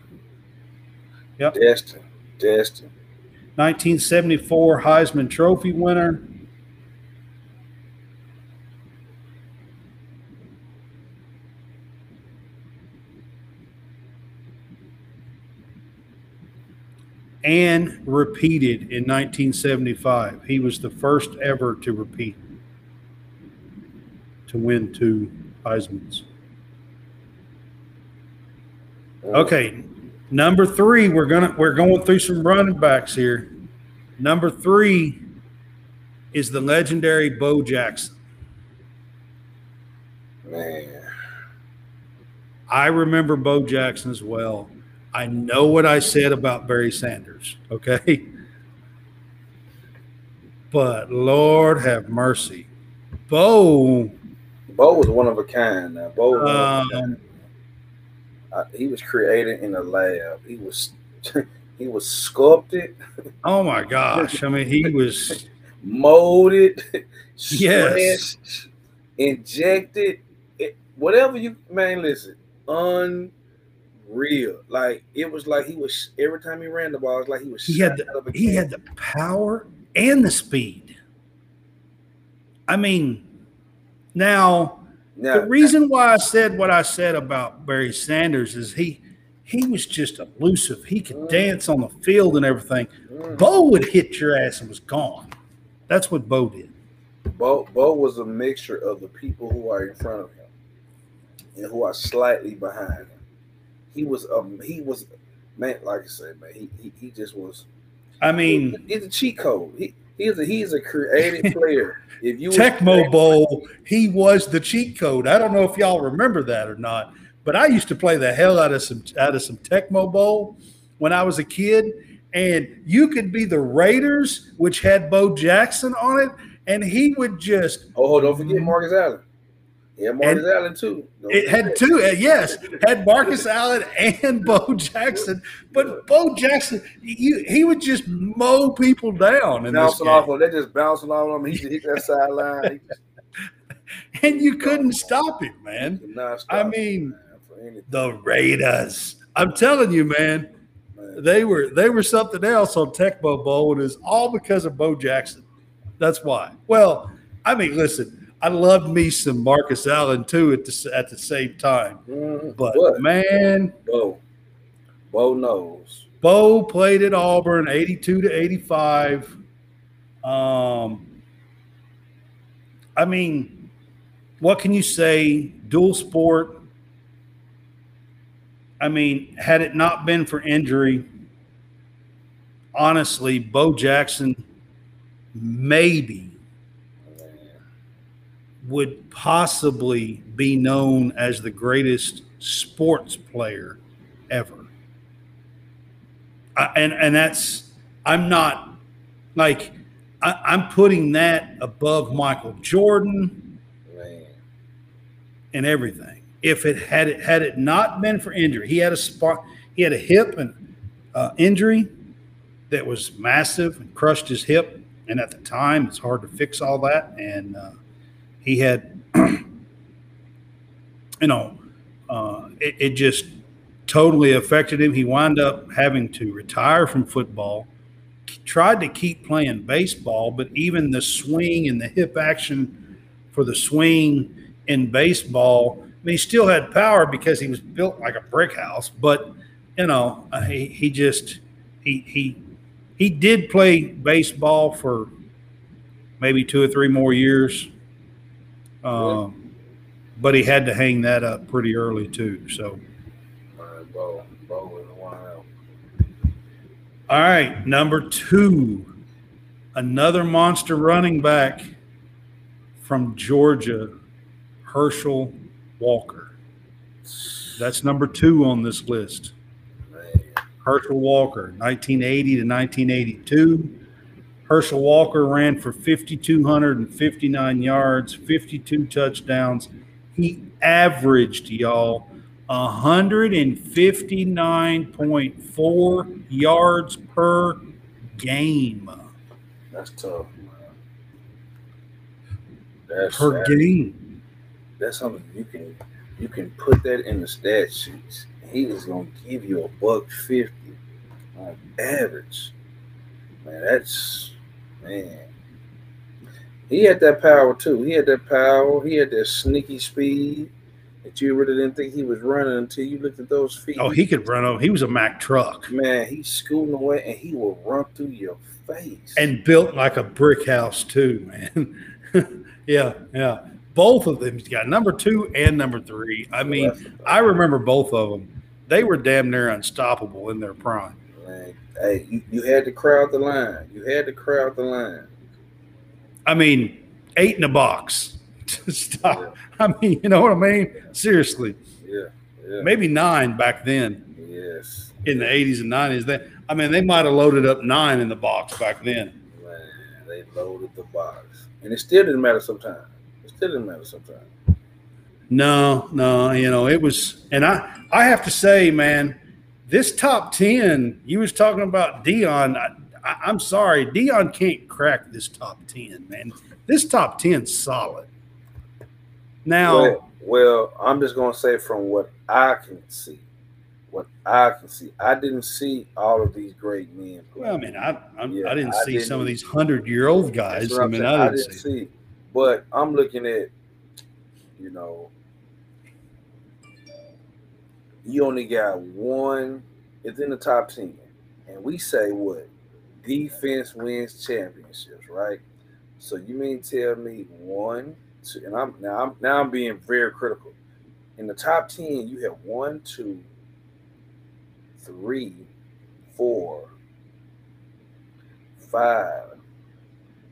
Yep. Destin. Destin. 1974 Heisman Trophy winner. And repeated in 1975. He was the first ever to repeat to win two Heisman's. Uh, okay, number three, we're gonna we're going through some running backs here. Number three is the legendary Bo Jackson. Man. I remember Bo Jackson as well. I know what I said about Barry Sanders, okay? But Lord have mercy. Bo, Bo was one of a kind. Now, Bo, was one of a um, kind. Uh, he was created in a lab. He was he was sculpted, oh my gosh. I mean, he was molded, Yes. injected, it, whatever you man. Listen, unreal. Like it was like he was every time he ran the ball, it was like he was. he had shot out of the he had the power and the speed. I mean, now now, the reason why I said what I said about Barry Sanders is he he was just elusive. He could Mm. dance on the field and everything. mm, Bo would hit your ass and was gone. That's what Bo did. Bo, Bo was a mixture of the people who are in front of him and who are slightly behind him. He was um he was man, like I said, man, he he, he just was I mean, he's a cheat code. He he's a he's a creative player. If you Tecmo Bowl, he was the cheat code. I don't know if y'all remember that or not, but I used to play the hell out of some out of some Tecmo Bowl when I was a kid. And you could be the Raiders, which had Bo Jackson on it, and he would just Oh, don't forget Marcus Allen. Yeah, Marcus Allen too. Don't it had two, uh, yes, had Marcus Allen and Bo Jackson. But Bo Jackson, you, he would just mow people down this bouncing off of they just bouncing off of him. He just hit that sideline. And you couldn't stop him, man. not I stop, mean, man, the Raiders. I'm telling you, man, man. they were they were something else on Tecmo Bowl, and it's all because of Bo Jackson. That's why. Well, I mean, listen, I loved me some Marcus Allen too at the at the same time, Mhm. but But man, Bo, Bo knows. Bo played at Auburn, 82 to 85. Um, I mean, what can you say? Dual sport. I mean, had it not been for injury, honestly, Bo Jackson maybe would possibly be known as the greatest sports player ever. I, and and that's I'm not like I, I'm putting that above Michael Jordan Man. and everything. If it had it had it not been for injury, he had a spot, he had a hip and uh, injury that was massive and crushed his hip. And at the time, it's hard to fix all that. And uh, he had, you know, uh, it, it just totally affected him. He wound up having to retire from football. Tried to keep playing baseball, but even the swing and the hip action for the swing in baseball, I mean, he still had power because he was built like a brick house. But you know, uh, he, he just he he he did play baseball for maybe two or three more years. Um, but he had to hang that up pretty early too. So, Bo was wild. all right, number two, another monster running back from Georgia, Herschel Walker. That's number two on this list. Man, Herschel Walker, 1980 to 1982. Herschel Walker ran for 5,259 yards, 52 touchdowns. He averaged, y'all, 159.4 yards per game. that's tough, man. That's Per that- game. that's something you can you can put that in the stat sheets. He is gonna give you a buck fifty on average. Man, that's man. He had that power too. He had that power. He had that sneaky speed that you really didn't think he was running until you looked at those feet. Oh, he could run over. He was a Mack truck man, he's scooting away and he will run through your face. and built like a brick house, too, man. yeah, yeah. Both of them. He's got number two and number three. I mean, I remember both of them. They were damn near unstoppable in their prime. Man, hey, you, you had to crowd the line. You had to crowd the line. I mean, eight in a box. Stop. I mean, you know what I mean? Seriously, Yeah, yeah. maybe nine back then Yes. in the 80s and 90s. They, I mean, they might have loaded up nine in the box back then. Man, they loaded the box. And it still didn't matter sometimes. It still didn't matter sometimes. No, no, you know, it was, and I, I have to say, man, this top 10, you was talking about Deion. I, I, I'm sorry, Deion can't crack this top 10, man. This top 10 solid. Now, Well, well, I'm just gonna say from what I can see. What I can see. I didn't see all of these great men play. well, I mean, I, I, Yeah, I didn't I see didn't some of these hundred year old guys. I mean. I I didn't, didn't see. see. But I'm looking at, you know, you only got one. It's in the top ten, and we say what defense wins championships, right? So you mean tell me one, two, and I'm now I'm now I'm being very critical. In the top ten, you have one, two, three, four, five,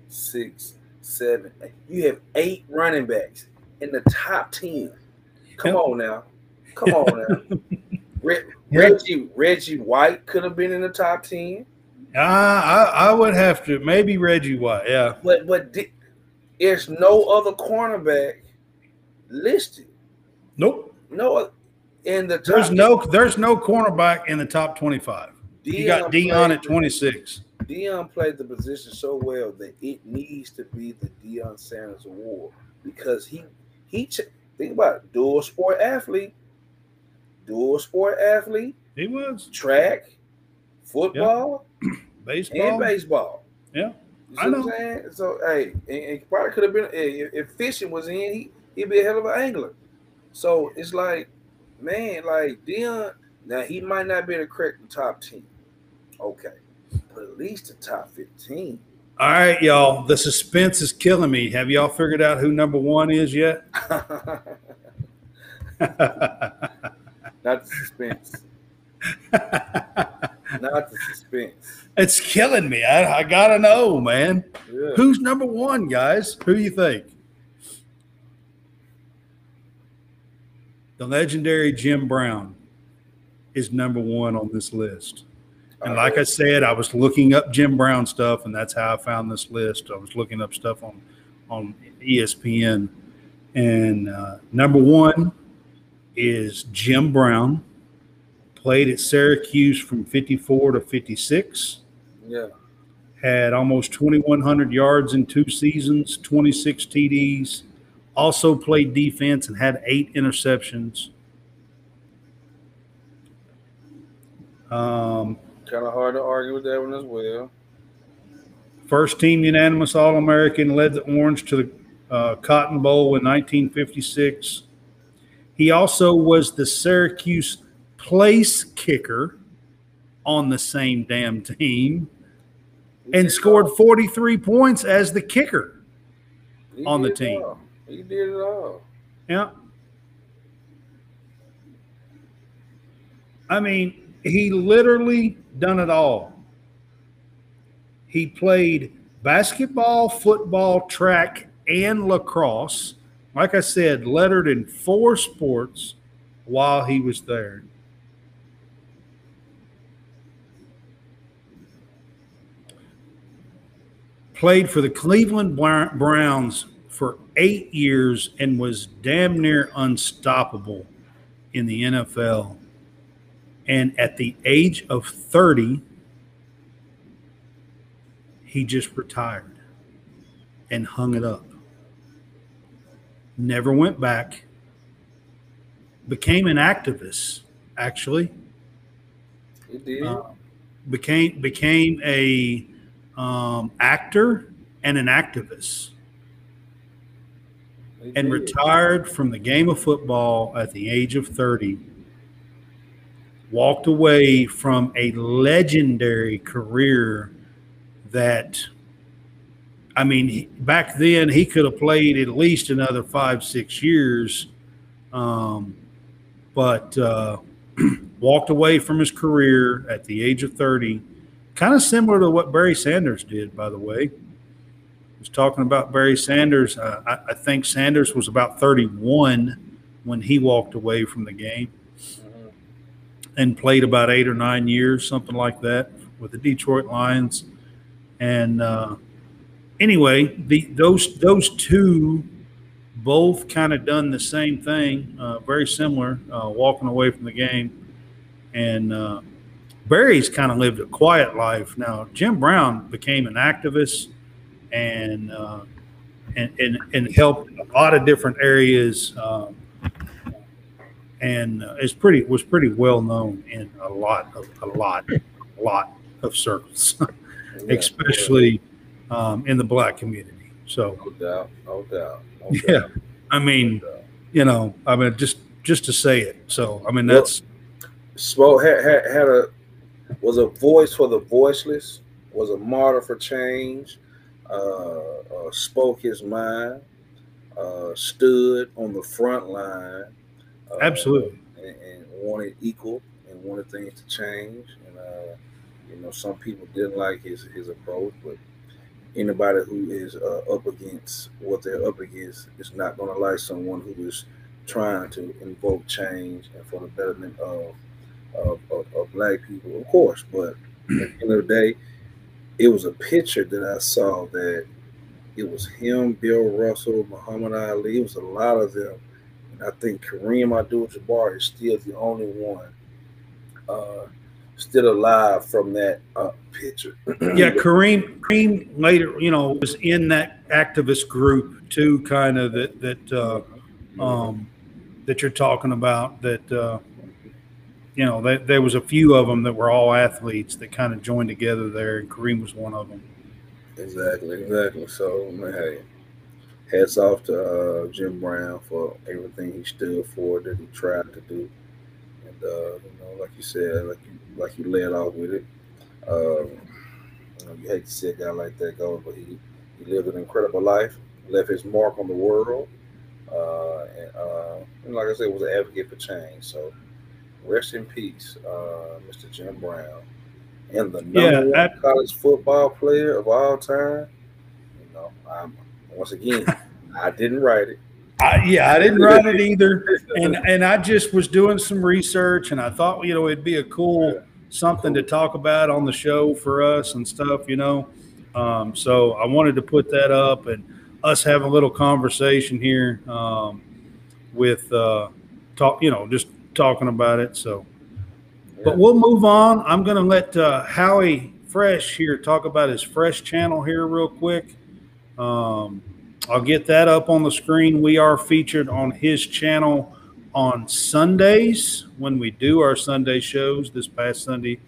six, seven. eight. You have eight running backs in the top ten. Come Yep. on now, come on now. Re- Yeah. Reggie Reggie White could have been in the top ten, I, I, I would have to maybe Reggie White. Yeah, but but di- there's no other cornerback listed. nope. No, in the top. There's no there's no cornerback in the top twenty five. You got Deion at twenty six. Deion played the position so well that it needs to be the Deion Sanders Award because he he think about it, dual sport athlete, dual sport athlete, He was track, football, baseball. and baseball. Yeah, You I know. So hey, and, and probably could have been eh, if, if fishing was in, he, he'd be a hell of an angler. So it's like, man, like Deion. Now he might not be able to crack the top ten, okay, but at least the top fifteen. All right, y'all. The suspense is killing me. Have y'all figured out who number one is yet? Not the suspense. Not the suspense. it's killing me. I, I gotta know, man. Yeah. Who's number one, guys? Who do you think? The legendary Jim Brown is number one on this list. And like I said, I was looking up Jim Brown stuff, and that's how I found this list. I was looking up stuff on on ESPN, and uh, number one is Jim Brown. Played at Syracuse from '54 to '56. yeah, Had almost 2,100 yards in two seasons, 26 TDs. Also played defense and had eight interceptions. Um, kind of hard to argue with that one as well. First team unanimous All American, led the Orange to the uh, Cotton Bowl in 1956. He also was the Syracuse place kicker on the same damn team and scored 43 points as the kicker he on the team. He did it all. Yeah. I mean, he literally done it all. He played basketball, football, track, and lacrosse like I said, lettered in four sports while he was there. Played for the Cleveland Browns for eight years and was damn near unstoppable in the NFL. And at the age of 30, he just retired and hung it up. Never went back. Became an activist, actually. He did. Uh, became became a um, actor and an activist and retired from the game of football at the age of 30 walked away from a legendary career that I mean, back then he could have played at least another five, six years, um, but uh, walked away from his career at the age of 30. Kind of similar to what Barry Sanders did, by the way. was talking about Barry Sanders. Uh, I, I, think Sanders was about 31 when he walked away from the game mm-hmm. and played about eight or nine years, something like that, with the Detroit Lions. And uh, anyway, the those those two both kind of done the same thing, uh, very similar, uh, walking away from the game. And uh, Barry's kind of lived a quiet life. Now Jim Brown became an activist and uh, and, and and helped a lot of different areas. Um, and uh, is pretty was pretty well known in a lot of a lot a lot of circles, especially um, in the black community. So no doubt, no doubt. No yeah, doubt. I mean, no you know, I mean, just just to say it. So I mean, that's well, had, had, had a was a voice for the voiceless, was a martyr for change, uh, uh, spoke his mind, uh, stood on the front line, uh, absolutely, and, and, wanted equal and wanted things to change. And uh, you know, some people didn't like his his approach, but anybody who is uh, up against what they're up against is not going to like someone who is trying to invoke change and for the betterment of of, of, of black people, of course. But at the end of the day, it was a picture that I saw that it was him, Bill Russell, Muhammad Ali. It was a lot of them. And I think Kareem Abdul-Jabbar is still the only one uh, still alive from that uh, picture. yeah, Kareem, Kareem later, you know, was in that activist group too, kind of that that uh, um, that you're talking about. That uh, you know, that there was a few of them that were all athletes that kind of joined together there, and Kareem was one of them. Exactly, exactly. So, man, hey, hats off to uh, Jim Brown for everything he stood for, that he tried to do, and uh, you know, like you said, like you like you led off with it. Um, you, know, you hate to see a guy like that go, but he, he lived an incredible life, left his mark on the world, uh, and, uh, and, like I said, was an advocate for change. So rest in peace, uh, Mr. Jim Brown, and the number yeah, one I, college football player of all time. You know, I'm, once again, I didn't write it. I, yeah, I didn't write it either, and and I just was doing some research, and I thought you know it'd be a cool something to talk about on the show for us and stuff, you know. Um, so I wanted to put that up and us have a little conversation here um, with uh, talk, you know, just talking about it. So, but we'll move on. I'm going to let uh, Howie Fresh here talk about his Fresh channel here real quick. Um, I'll get that up on the screen. We are featured on his channel on Sundays when we do our Sunday shows. This past Sunday,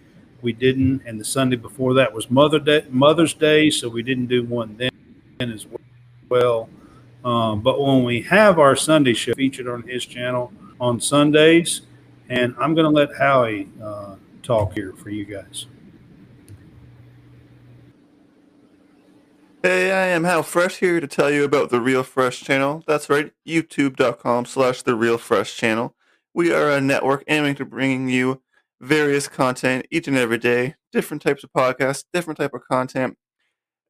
we didn't, and the Sunday before that was Mother Day, Mother's Day, so we didn't do one then as well. Um, but when we have our Sunday show featured on his channel on Sundays, and I'm going to let Howie uh, talk here for you guys. Hey, I am Hal Fresh here to tell you about the Real Fresh channel. That's right, youtube.com slash the Real Fresh channel. We are a network aiming to bringing you various content each and every day, different types of podcasts, different type of content.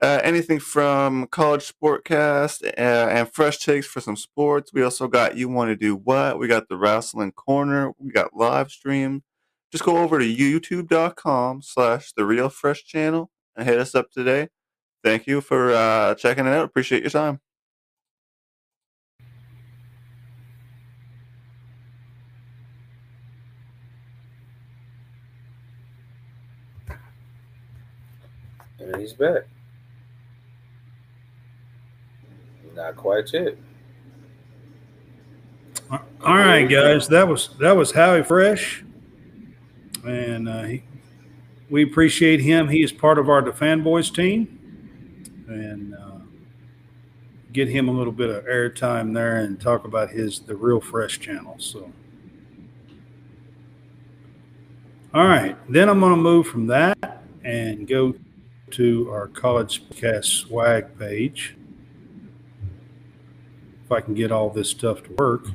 Uh, anything from college sportcast uh, and fresh takes for some sports. We also got you want to do what? We got the wrestling corner. We got live stream. Just go over to youtube.com slash the real fresh channel and hit us up today. Thank you for uh, checking it out. Appreciate your time. And he's back. Not quite yet. All right, guys. That was that was Howie Fresh, and uh, he, we appreciate him. He is part of our DaFanBoys team, and uh, get him a little bit of airtime there and talk about his the Real Fresh channel. So, all right, then I'm going to move from that and go to our college cast swag page. If I can get all this stuff to work.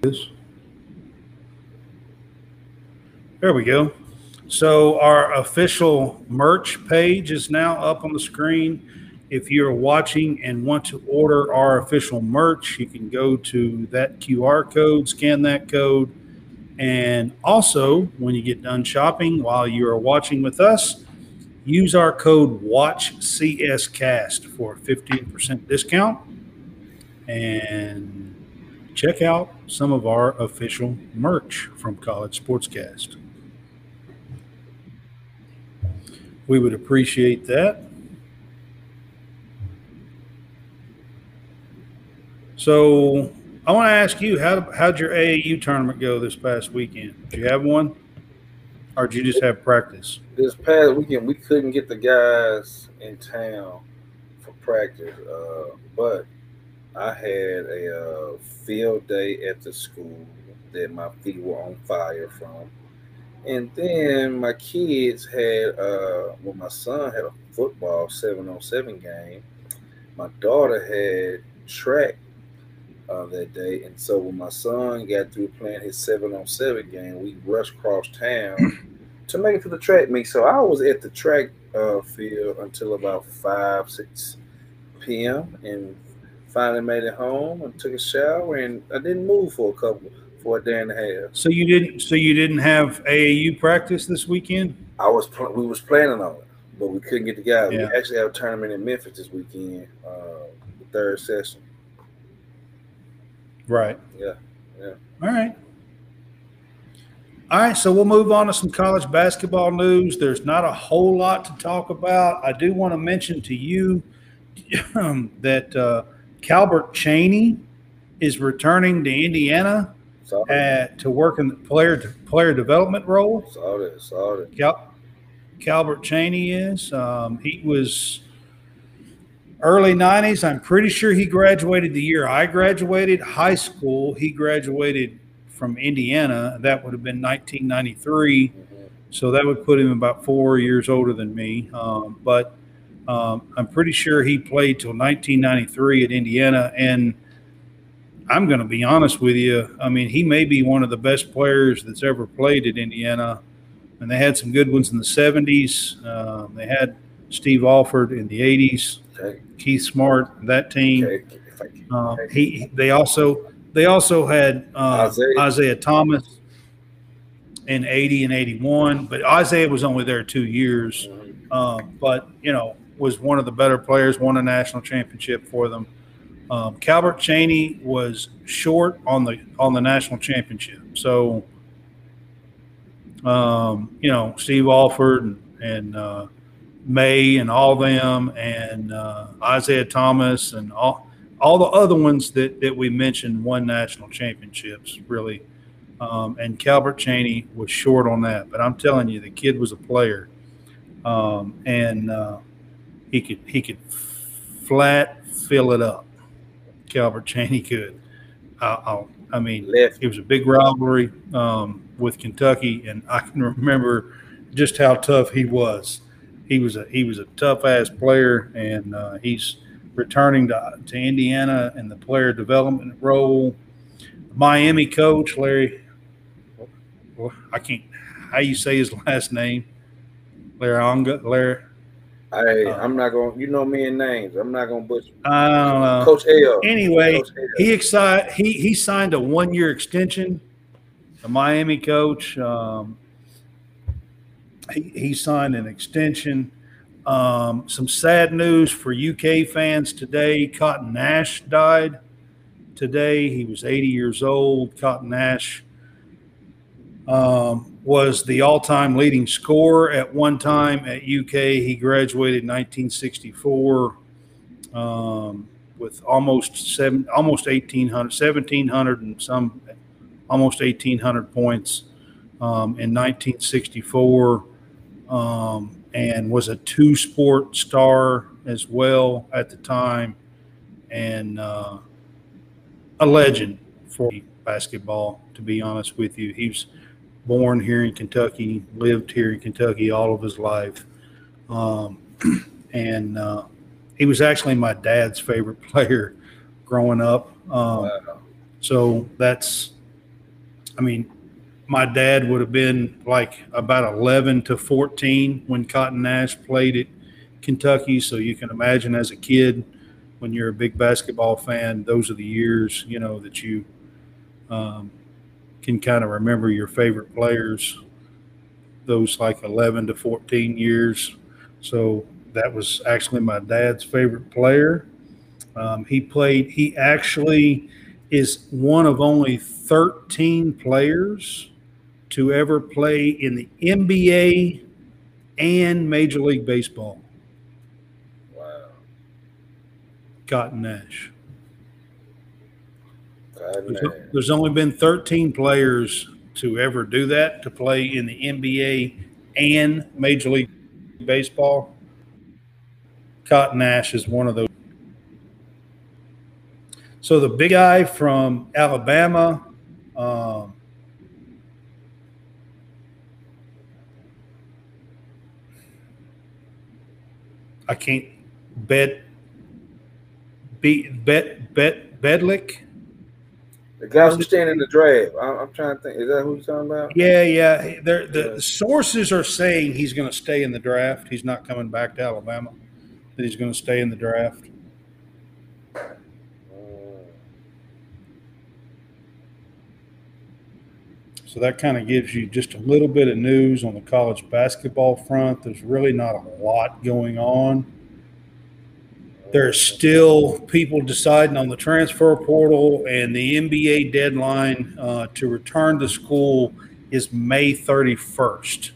This. There we go. So our official merch page is now up on the screen. If you're watching and want to order our official merch, you can go to that QR code, scan that code, and also, when you get done shopping while you are watching with us, use our code WATCHCSCAST for a 15% discount and check out some of our official merch from College Sportscast. We would appreciate that. So, I want to ask you how how'd your AAU tournament go this past weekend? Did you have one, or did you just have practice? This past weekend, we couldn't get the guys in town for practice, uh, but I had a uh, field day at the school that my feet were on fire from, and then my kids had uh, well, my son had a football seven on seven game. My daughter had track uh, that day. And so when my son got through playing his seven on seven game, we rushed across town to make it to the track meet. So I was at the track uh, field until about five, six p.m. and finally made it home and took a shower. And I didn't move for a couple for a day and a half. So you didn't. So you didn't have AAU practice this weekend. I was. Pl- we was planning on it, but we couldn't get together. Yeah. We actually have a tournament in Memphis this weekend, uh, the third session. Right. Yeah, yeah. All right. All right, so we'll move on to some college basketball news. There's not a whole lot to talk about. I do want to mention to you that uh, Calbert Cheaney is returning to Indiana Saw at, to work in the player player development role. Saw that. Saw that. Cal- Calbert Cheaney is. Um, he was early 90s. I'm pretty sure he graduated the year I graduated high school. He graduated from Indiana. That would have been 1993. Mhm. So that would put him about four years older than me. Um, but um, I'm pretty sure he played till 1993 at Indiana. And I'm going to be honest with you. I mean, he may be one of the best players that's ever played at Indiana. And they had some good ones in the 70s. Um, they had Steve Alford in the 80s, Okay. Keith Smart, that team. Okay. If I can- Uh, he they also they also had uh, Isiah. Isiah. Thomas in eighty and eighty one, but Isiah was only there two years. Mhm. Um, but you know was one of the better players, won a national championship for them. Um, Calbert Cheaney was short on the on the national championship, so um, you know Steve Alford and, and uh, May and all them, and uh, Isiah Thomas and all all the other ones that that we mentioned won national championships really. Um, and Calbert Cheaney was short on that, but I'm telling you, the kid was a player, um, and uh, he could he could flat fill it up. Calbert Cheaney could. I, I, I mean, it was a big rivalry um, with Kentucky, and I can remember just how tough he was. He was a he was a tough ass player, and uh, he's returning to to Indiana in the player development role. Miami coach Larry. I can't. How you say his last name? Larry Onga. Larry. Hey, Uh, I'm not going. to You know me in names. I'm not going to butcher. I. Coach L. Anyway, Coach L. he exci- he he signed a one year extension. The Miami coach, um, he he signed an extension. Um, some sad news for UK fans today. Cotton Nash died today. He was 80 years old. Cotton Nash um, was the all-time leading scorer at one time at UK. He graduated in 1964 um, with almost seven, almost 1,800, 1,700 and some, almost 1,800 points um, in 1964, um, and was a two-sport star as well at the time, and uh, a legend for basketball. To be honest with you, he was born here in Kentucky, lived here in Kentucky all of his life, um, and uh, he was actually my dad's favorite player growing up. Um, Wow. so that's, I mean, my dad would have been like about 11 to 14 when Cotton Nash played at Kentucky. So you can imagine as a kid, when you're a big basketball fan, those are the years, you know, that you um, can kind of remember your favorite players, those like 11 to 14 years. So that was actually my dad's favorite player. Um, he played, he actually is one of only 13 players to ever play in the NBA and Major League Baseball. Wow. Cotton Nash. There's, there's only been 13 players to ever do that, to play in the NBA and Major League Baseball. Cotton Nash is one of those. So the big guy from Alabama, um, I can't bet, be, bet, bet, Bedlick. The guy who's standing in the draft. I'm, I'm trying to think. Is that who you're talking about? Yeah, yeah. They're, the, the sources are saying he's going to stay in the draft. He's not coming back to Alabama. That he's going to stay in the draft. So that kind of gives you just a little bit of news on the college basketball front. There's really not a lot going on. There's still people deciding on the transfer portal, and the NBA deadline uh, to return to school is May 31st.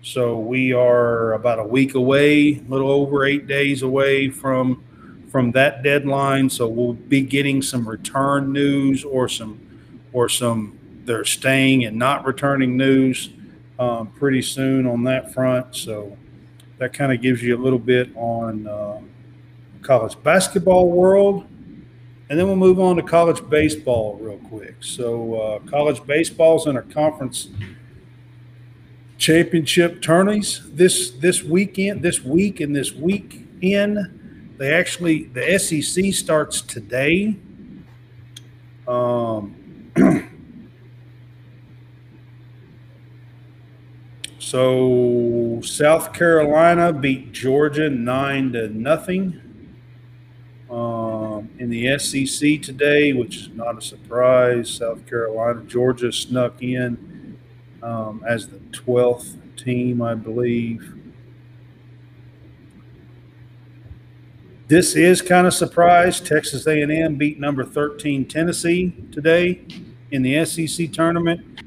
So we are about a week away, a little over eight days away from from that deadline. So we'll be getting some return news or some or some they're staying and not returning news um, pretty soon on that front. So that kind of gives you a little bit on uh, college basketball world. And then we'll move on to college baseball real quick. So uh, college baseball's in a conference championship tourneys this this weekend, this week and this weekend. They actually the SEC starts today. Um, So South Carolina beat Georgia nine to nothing um, in the SEC today, which is not a surprise. South Carolina, Georgia snuck in um, as the twelfth team, I believe. This is kind of surprise. Texas A&M beat number 13 Tennessee today in the SEC tournament.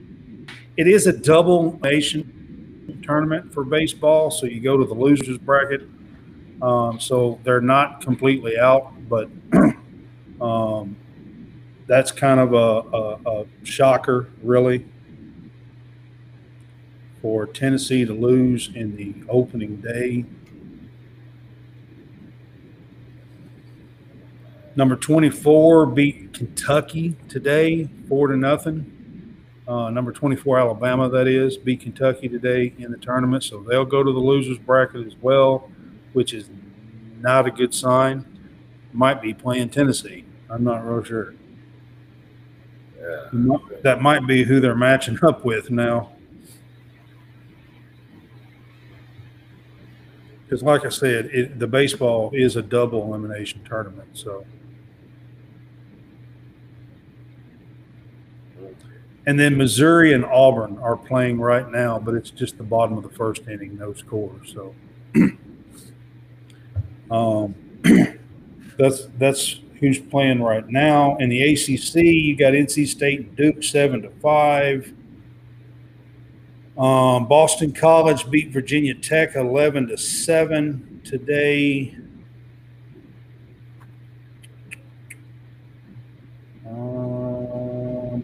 It is a double elimination tournament for baseball, so you go to the losers bracket. Um, so they're not completely out, but um, that's kind of a, a, a shocker, really, for Tennessee to lose in the opening day. Number 24 beat Kentucky today, four to nothing. Uh, number 24, Alabama, that is, beat Kentucky today in the tournament. So they'll go to the losers bracket as well, which is not a good sign. Might be playing Tennessee. I'm not real sure. Yeah. That might be who they're matching up with now. Because, like I said, it, the baseball is a double elimination tournament. So, and then Missouri and Auburn are playing right now, but it's just the bottom of the first inning, no score. So, um, that's that's who's playing right now. In the ACC, you got NC State Duke seven to five. Um, Boston College beat Virginia Tech 11 to 7 today. Um,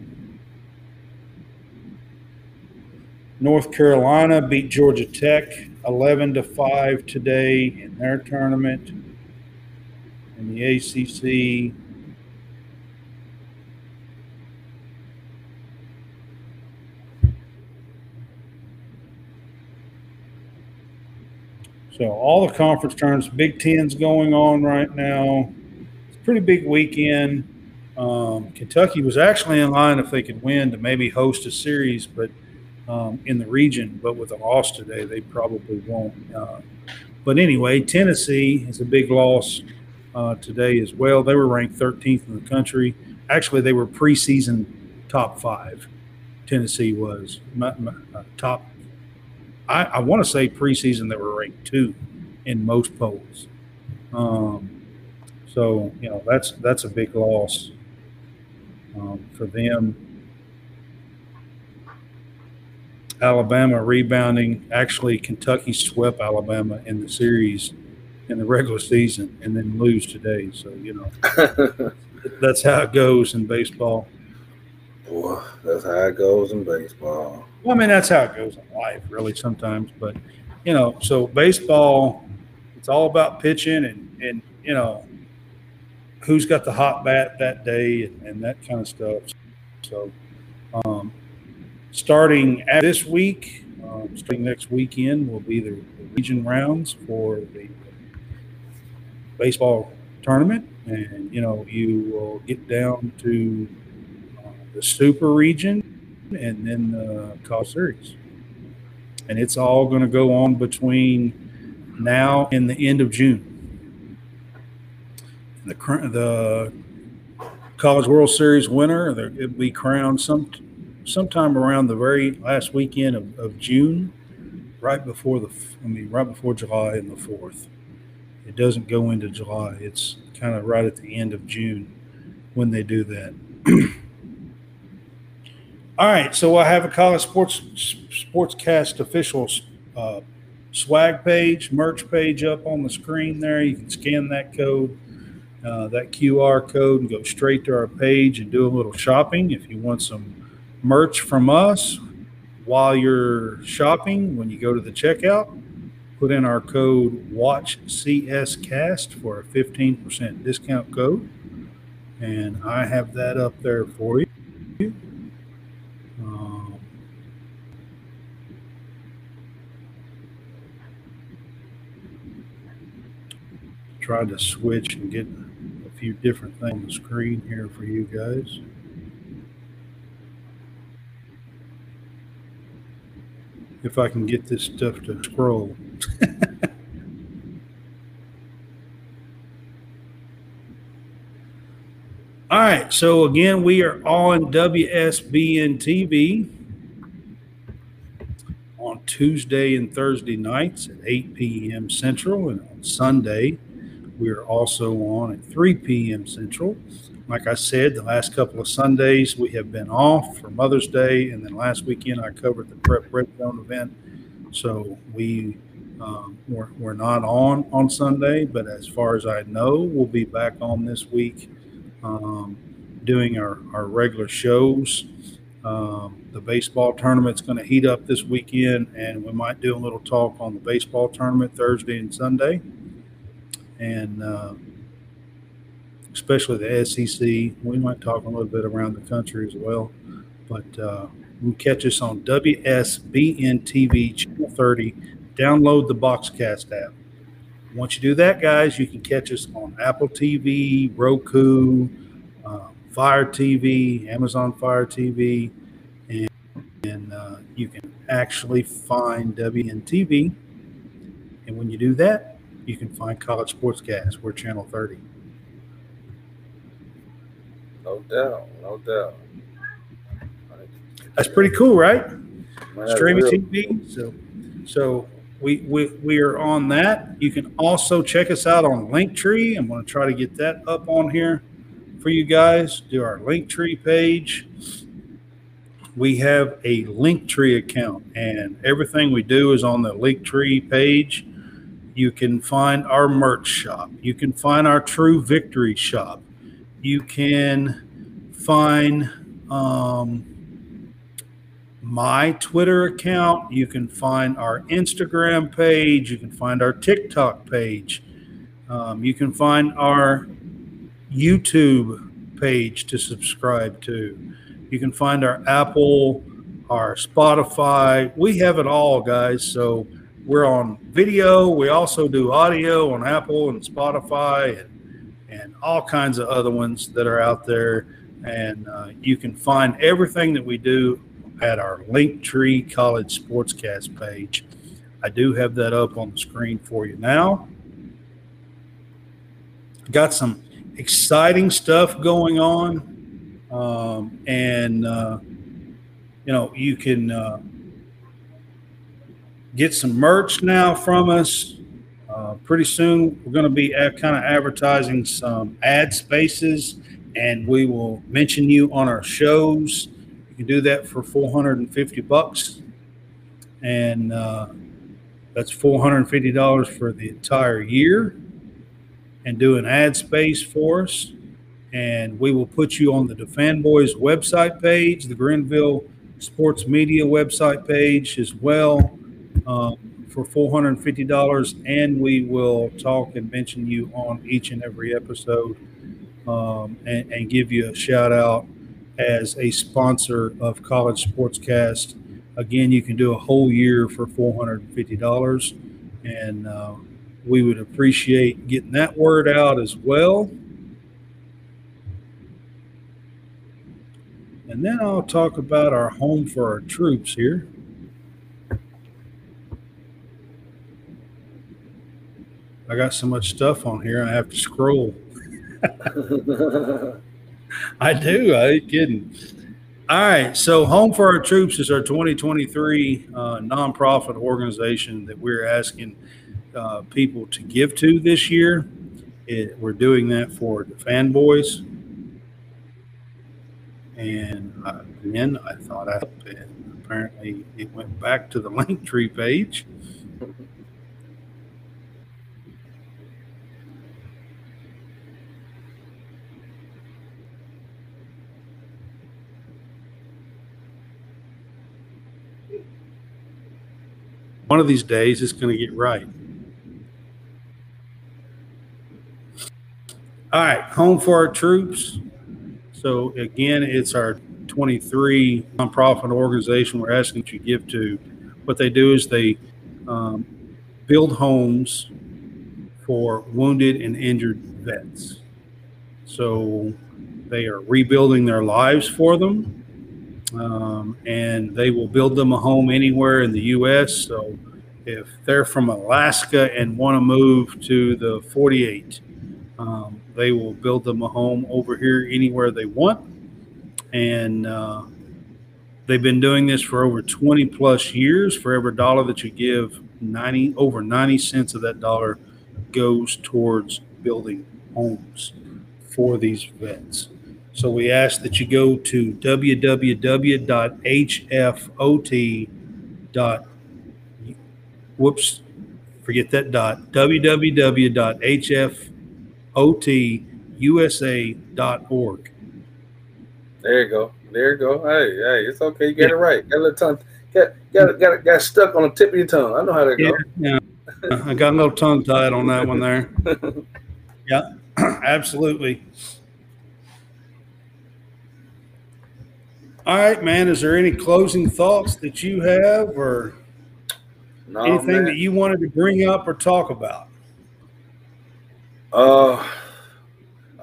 North Carolina beat Georgia Tech 11 to 5 today in their tournament. In the ACC, So all the conference tournaments, Big Ten's going on right now. It's a pretty big weekend. Um, Kentucky was actually in line if they could win to maybe host a series, but um, in the region. But with a loss today, they probably won't. Uh, but anyway, Tennessee is a big loss uh, today as well. They were ranked 13th in the country. Actually, they were preseason top five. Tennessee was my, my, uh, top I, I want to say preseason they were ranked two in most polls. Um, so you know that's that's a big loss um, for them. Alabama rebounding. Actually, Kentucky swept Alabama in the series in the regular season and then lose today. So you know that's how it goes in baseball. Boy, that's how it goes in baseball. Well, I mean, that's how it goes in life, really, sometimes. But, you know, so baseball, it's all about pitching and, and you know, who's got the hot bat that day and, and that kind of stuff. So, um, starting at this week, um, starting next weekend, will be the, the region rounds for the baseball tournament. And, you know, you will get down to uh, the super region and then the college series. And it's all going to go on between now and the end of June. The the College World Series winner it will be crowned some sometime around the very last weekend of, of June, right before the I mean right before July and the fourth. It doesn't go into July. It's kind of right at the end of June when they do that. All right, so I have a college sports sportscast official uh, swag page, merch page up on the screen there. You can scan that code, uh, that QR code, and go straight to our page and do a little shopping. If you want some merch from us while you're shopping, when you go to the checkout, put in our code Watch CS Cast for a 15% discount code, and I have that up there for you. um, tried to switch and get a few different things on the screen here for you guys. If I can get this stuff to scroll. All right, so again, we are on WSBN TV on Tuesday and Thursday nights at 8 p.m. Central and on Sunday we are also on at 3 p.m. Central. Like I said, the last couple of Sundays we have been off for Mother's Day, and then last weekend I covered the Prep Red Zone event. So we um, we're, we're not on on Sunday, but as far as I know, we'll be back on this week um, doing our, our regular shows. Um, the baseball tournament's going to heat up this weekend, and we might do a little talk on the baseball tournament Thursday and Sunday and uh, especially the SEC. We might talk a little bit around the country as well. But uh, you can catch us on WSBN TV Channel 30. Download the Boxcast app. Once you do that, guys, you can catch us on Apple TV, Roku, uh, Fire TV, Amazon Fire TV, and, and uh, you can actually find WNTV. And when you do that, you can find College Sportscast. We're channel 30. No doubt, no doubt. That's pretty cool, right? Man, Streaming real. TV. So, so we, we we are on that. You can also check us out on Linktree. I'm going to try to get that up on here for you guys. Do our Linktree page. We have a Linktree account, and everything we do is on the Linktree page. You can find our merch shop. You can find our True Victory shop. You can find um, my Twitter account. You can find our Instagram page. You can find our TikTok page. Um, you can find our YouTube page to subscribe to. You can find our Apple, our Spotify. We have it all, guys. So we're on video. We also do audio on Apple and Spotify and, and all kinds of other ones that are out there. And uh, you can find everything that we do at our Linktree College Sportscast page. I do have that up on the screen for you now. Got some exciting stuff going on. Um, and, uh, you know, you can uh, get some merch now from us. Uh, pretty soon, we're going to be kind of advertising some ad spaces, and we will mention you on our shows. You can do that for 450 bucks, and uh, that's $450 for the entire year. And do an ad space for us, and we will put you on the DaFanBoys website page, the Grenville Sports Media website page as well. Um, for $450 and we will talk and mention you on each and every episode um, and, and give you a shout out as a sponsor of college sportscast. Again you can do a whole year for $450 and uh, we would appreciate getting that word out as well. And then i'll talk about our home for our troops here I got so much stuff on here, I have to scroll. I do. I ain't kidding. All right. So, Home for Our Troops is our 2023 uh, nonprofit organization that we're asking uh, people to give to this year. It, we're doing that for the fanboys. And uh, then I thought I, apparently it went back to the link tree page. One of these days it's going to get right. All right, home for our troops. So again, it's our 23 nonprofit organization we're asking you to give to. What they do is they um, build homes for wounded and injured vets. So they are rebuilding their lives for them um, and they will build them a home anywhere in the U.S. So if they're from Alaska and want to move to the 48, um, they will build them a home over here anywhere they want. And uh, they've been doing this for over 20 plus years. For every dollar that you give, 90 over 90 cents of that dollar goes towards building homes for these vets. So we ask that you go to www.hfot. Whoops, forget that dot. www.hfotusa.org. There you go. There you go. Hey, hey, it's okay. You got it right. Got a little tongue. Got got got got stuck on the tip of your tongue. I know how that Yeah, goes. yeah. I got a little tongue tied on that one there. Yeah, absolutely. All right, man. Is there any closing thoughts that you have or No, anything man. that you wanted to bring up or talk about? Uh,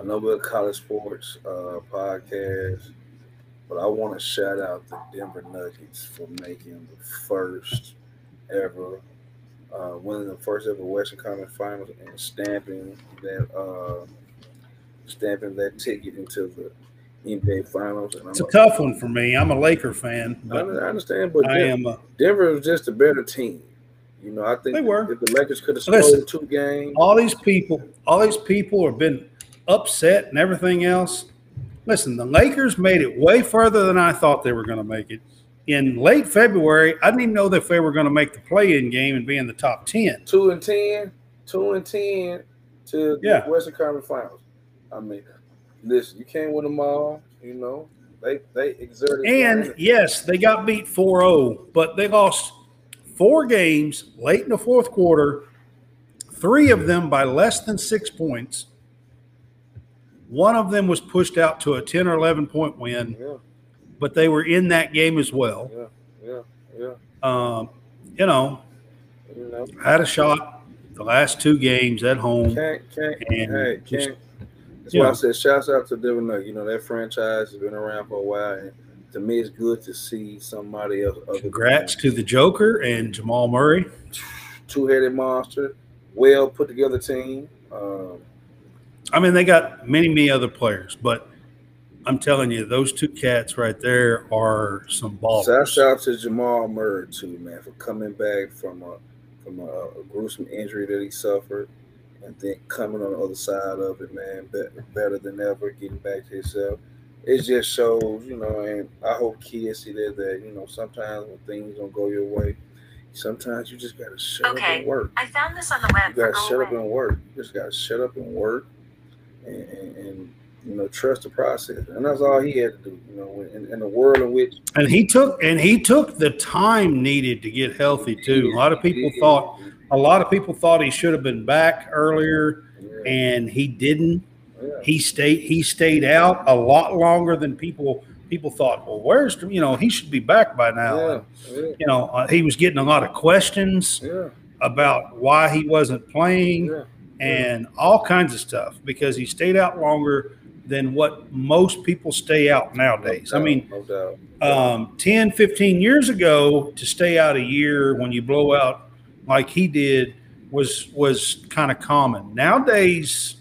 know we're a college sports uh, podcast, but I want to shout out the Denver Nuggets for making the first ever, uh, winning the first ever Western Conference Finals and stamping that uh, stamping that ticket into the NBA Finals. It's a, a tough one for me. I'm a Laker fan. I understand, but I am. A, Denver was just a better team. You know, I think they were. If the Lakers could have scored two games, all these people, all these people have been upset and everything else. Listen, the Lakers made it way further than I thought they were going to make it. In late February, I didn't even know if they were going to make the play-in game and be in the top ten. Two and ten, two and ten to yeah. the Western Conference Finals. I mean, listen, you can't win them all. You know, they they exerted. And yes, they got beat 4-0, but they lost four games late in the fourth quarter, three of them by less than six points. One of them was pushed out to a 10 or 11 point win, yeah. but they were in that game as well. Yeah, yeah, yeah. Um, you know, you know, had a shot the last two games at home. Can't, can't, and hey, just, That's why I said, shouts out to Denver Nuggets. You know, that franchise has been around for a while. And to me, it's good to see somebody else. Congrats to the Joker and Jamal Murray. Two headed monster, well put together team. Um, I mean, they got many, many other players, but I'm telling you, those two cats right there are some balls. Shout out to Jamal Murray too, man, for coming back from a from a, a, gruesome injury that he suffered, and then coming on the other side of it, man, better, better than ever, getting back to himself. It just shows, you know, and I hope kids see that that you know sometimes when things don't go your way, sometimes you just gotta shut okay. up and work. I found this on the web. You gotta shut up and work. You just gotta shut up and work and, and, and, you know trust the process, and that's all he had to do. You know, in, in the world in which and he took and he took the time needed to get healthy too. A lot of people thought a lot of people thought he should have been back earlier, and he didn't. He stayed he stayed out a lot longer than people people thought. Well, where's you know he should be back by now. And, you know uh, he was getting a lot of questions about why he wasn't playing and all kinds of stuff because he stayed out longer than what most people stay out nowadays. No I mean, no um, 10, 15 years ago, to stay out a year when you blow out like he did was was kind of common. Nowadays,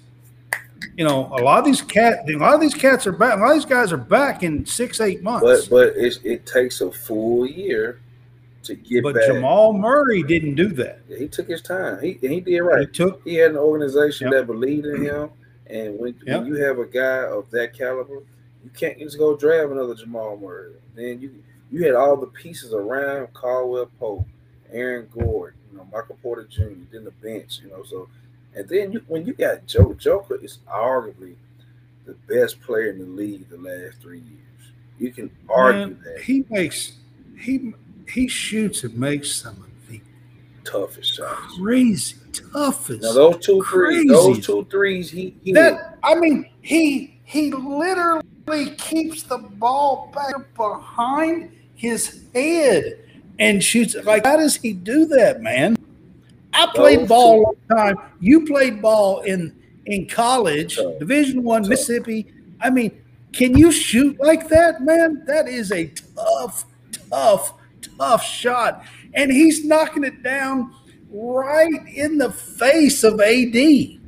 you know, a lot of these cat, a lot of these cats are back. A lot of these guys are back in six, eight months. But but it, it takes a full year to get but back. Jamal Murray didn't do that. Yeah, he took his time. He he did right. He took. He had an organization Yep. that believed in him, and when, Yep. when you have a guy of that caliber, you can't just go draft another Jamal Murray. Then you you had all the pieces around Caldwell Pope, Aaron Gordon, you know, Michael Porter Jr. Then the bench, you know. So, and then you when you got Joe Joker is arguably the best player in the league the last three years. You can argue Man, that he makes he he shoots and makes some of the toughest shots. crazy toughest. Now those two threes, Crazy. those two threes, he, he that I mean, he he literally keeps the ball back behind his head and shoots. Like, how does he do that, man? I oh, played Those ball a two- long time. You played ball in in college, Tough. Division One, Tough. Mississippi. I mean, can you shoot like that, man? That is a tough, tough, tough shot, and he's knocking it down right in the face of AD.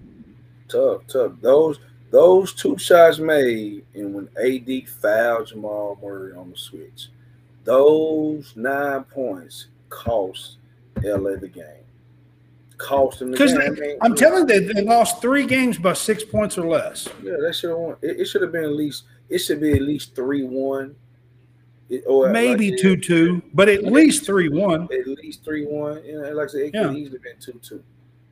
tough, tough. Those those two shots made, and when AD fouled Jamal Murray on the switch, those nine points cost LA the game. Cost them the Because game. I mean, I'm telling you, they lost three games by six points or less. yeah, they should have. It, it should have been at least. It should be at least three one. Or Maybe like, two two, but at least three one. At least three one. You know, like I said, it Yeah. could easily have been two two.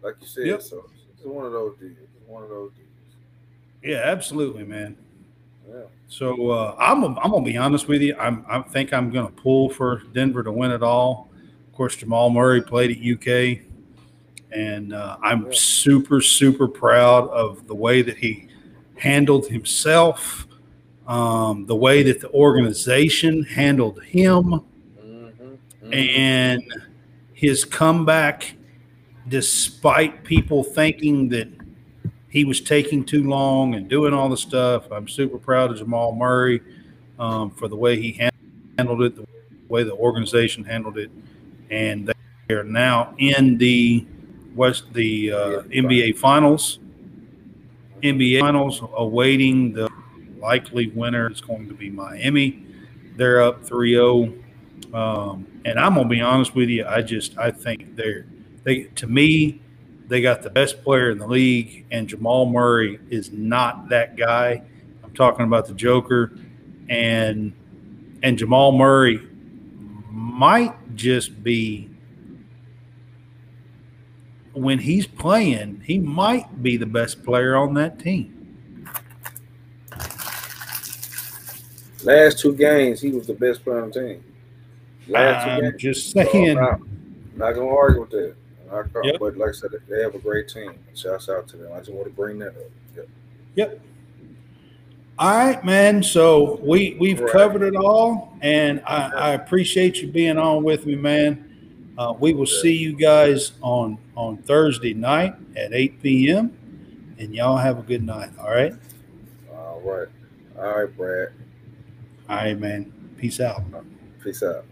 Like you said, Yep. so it's one of those deals. It's one of those deals. Yeah, absolutely, man. Yeah. So uh, I'm I'm gonna be honest with you. I'm I think I'm gonna pull for Denver to win it all. Of course, Jamal Murray played at UK, and uh, I'm Yeah. super super proud of the way that he handled himself, um, the way that the organization handled him. Mm-hmm. and his comeback, despite people thinking that he was taking too long and doing all the stuff. I'm super proud of Jamal Murray um, for the way he handled it, the way the organization handled it, and they are now in the West the uh, NBA Finals. NBA Finals, awaiting the likely winner. It's going to be Miami. They're up 3-0. Um, and I'm gonna be honest with you. I just I think they're they to me they got the best player in the league, and Jamal Murray is not that guy. I'm talking about the Joker, and and Jamal Murray might just be when he's playing, he might be the best player on that team. Last two games, he was the best player on the team. Last I'm two games. just So I'm saying. not, not gonna argue with that. Yep. But like I said, they have a great team. Shouts out to them. I just want to bring that up. Yep. Yep. All right, man. So we we've Right. covered it all, and I, I appreciate you being on with me, man. Uh, we will see you guys on on Thursday night at 8 p.m. And y'all have a good night. All right. All right. All right, Brad. All right, man. Peace out. Peace out.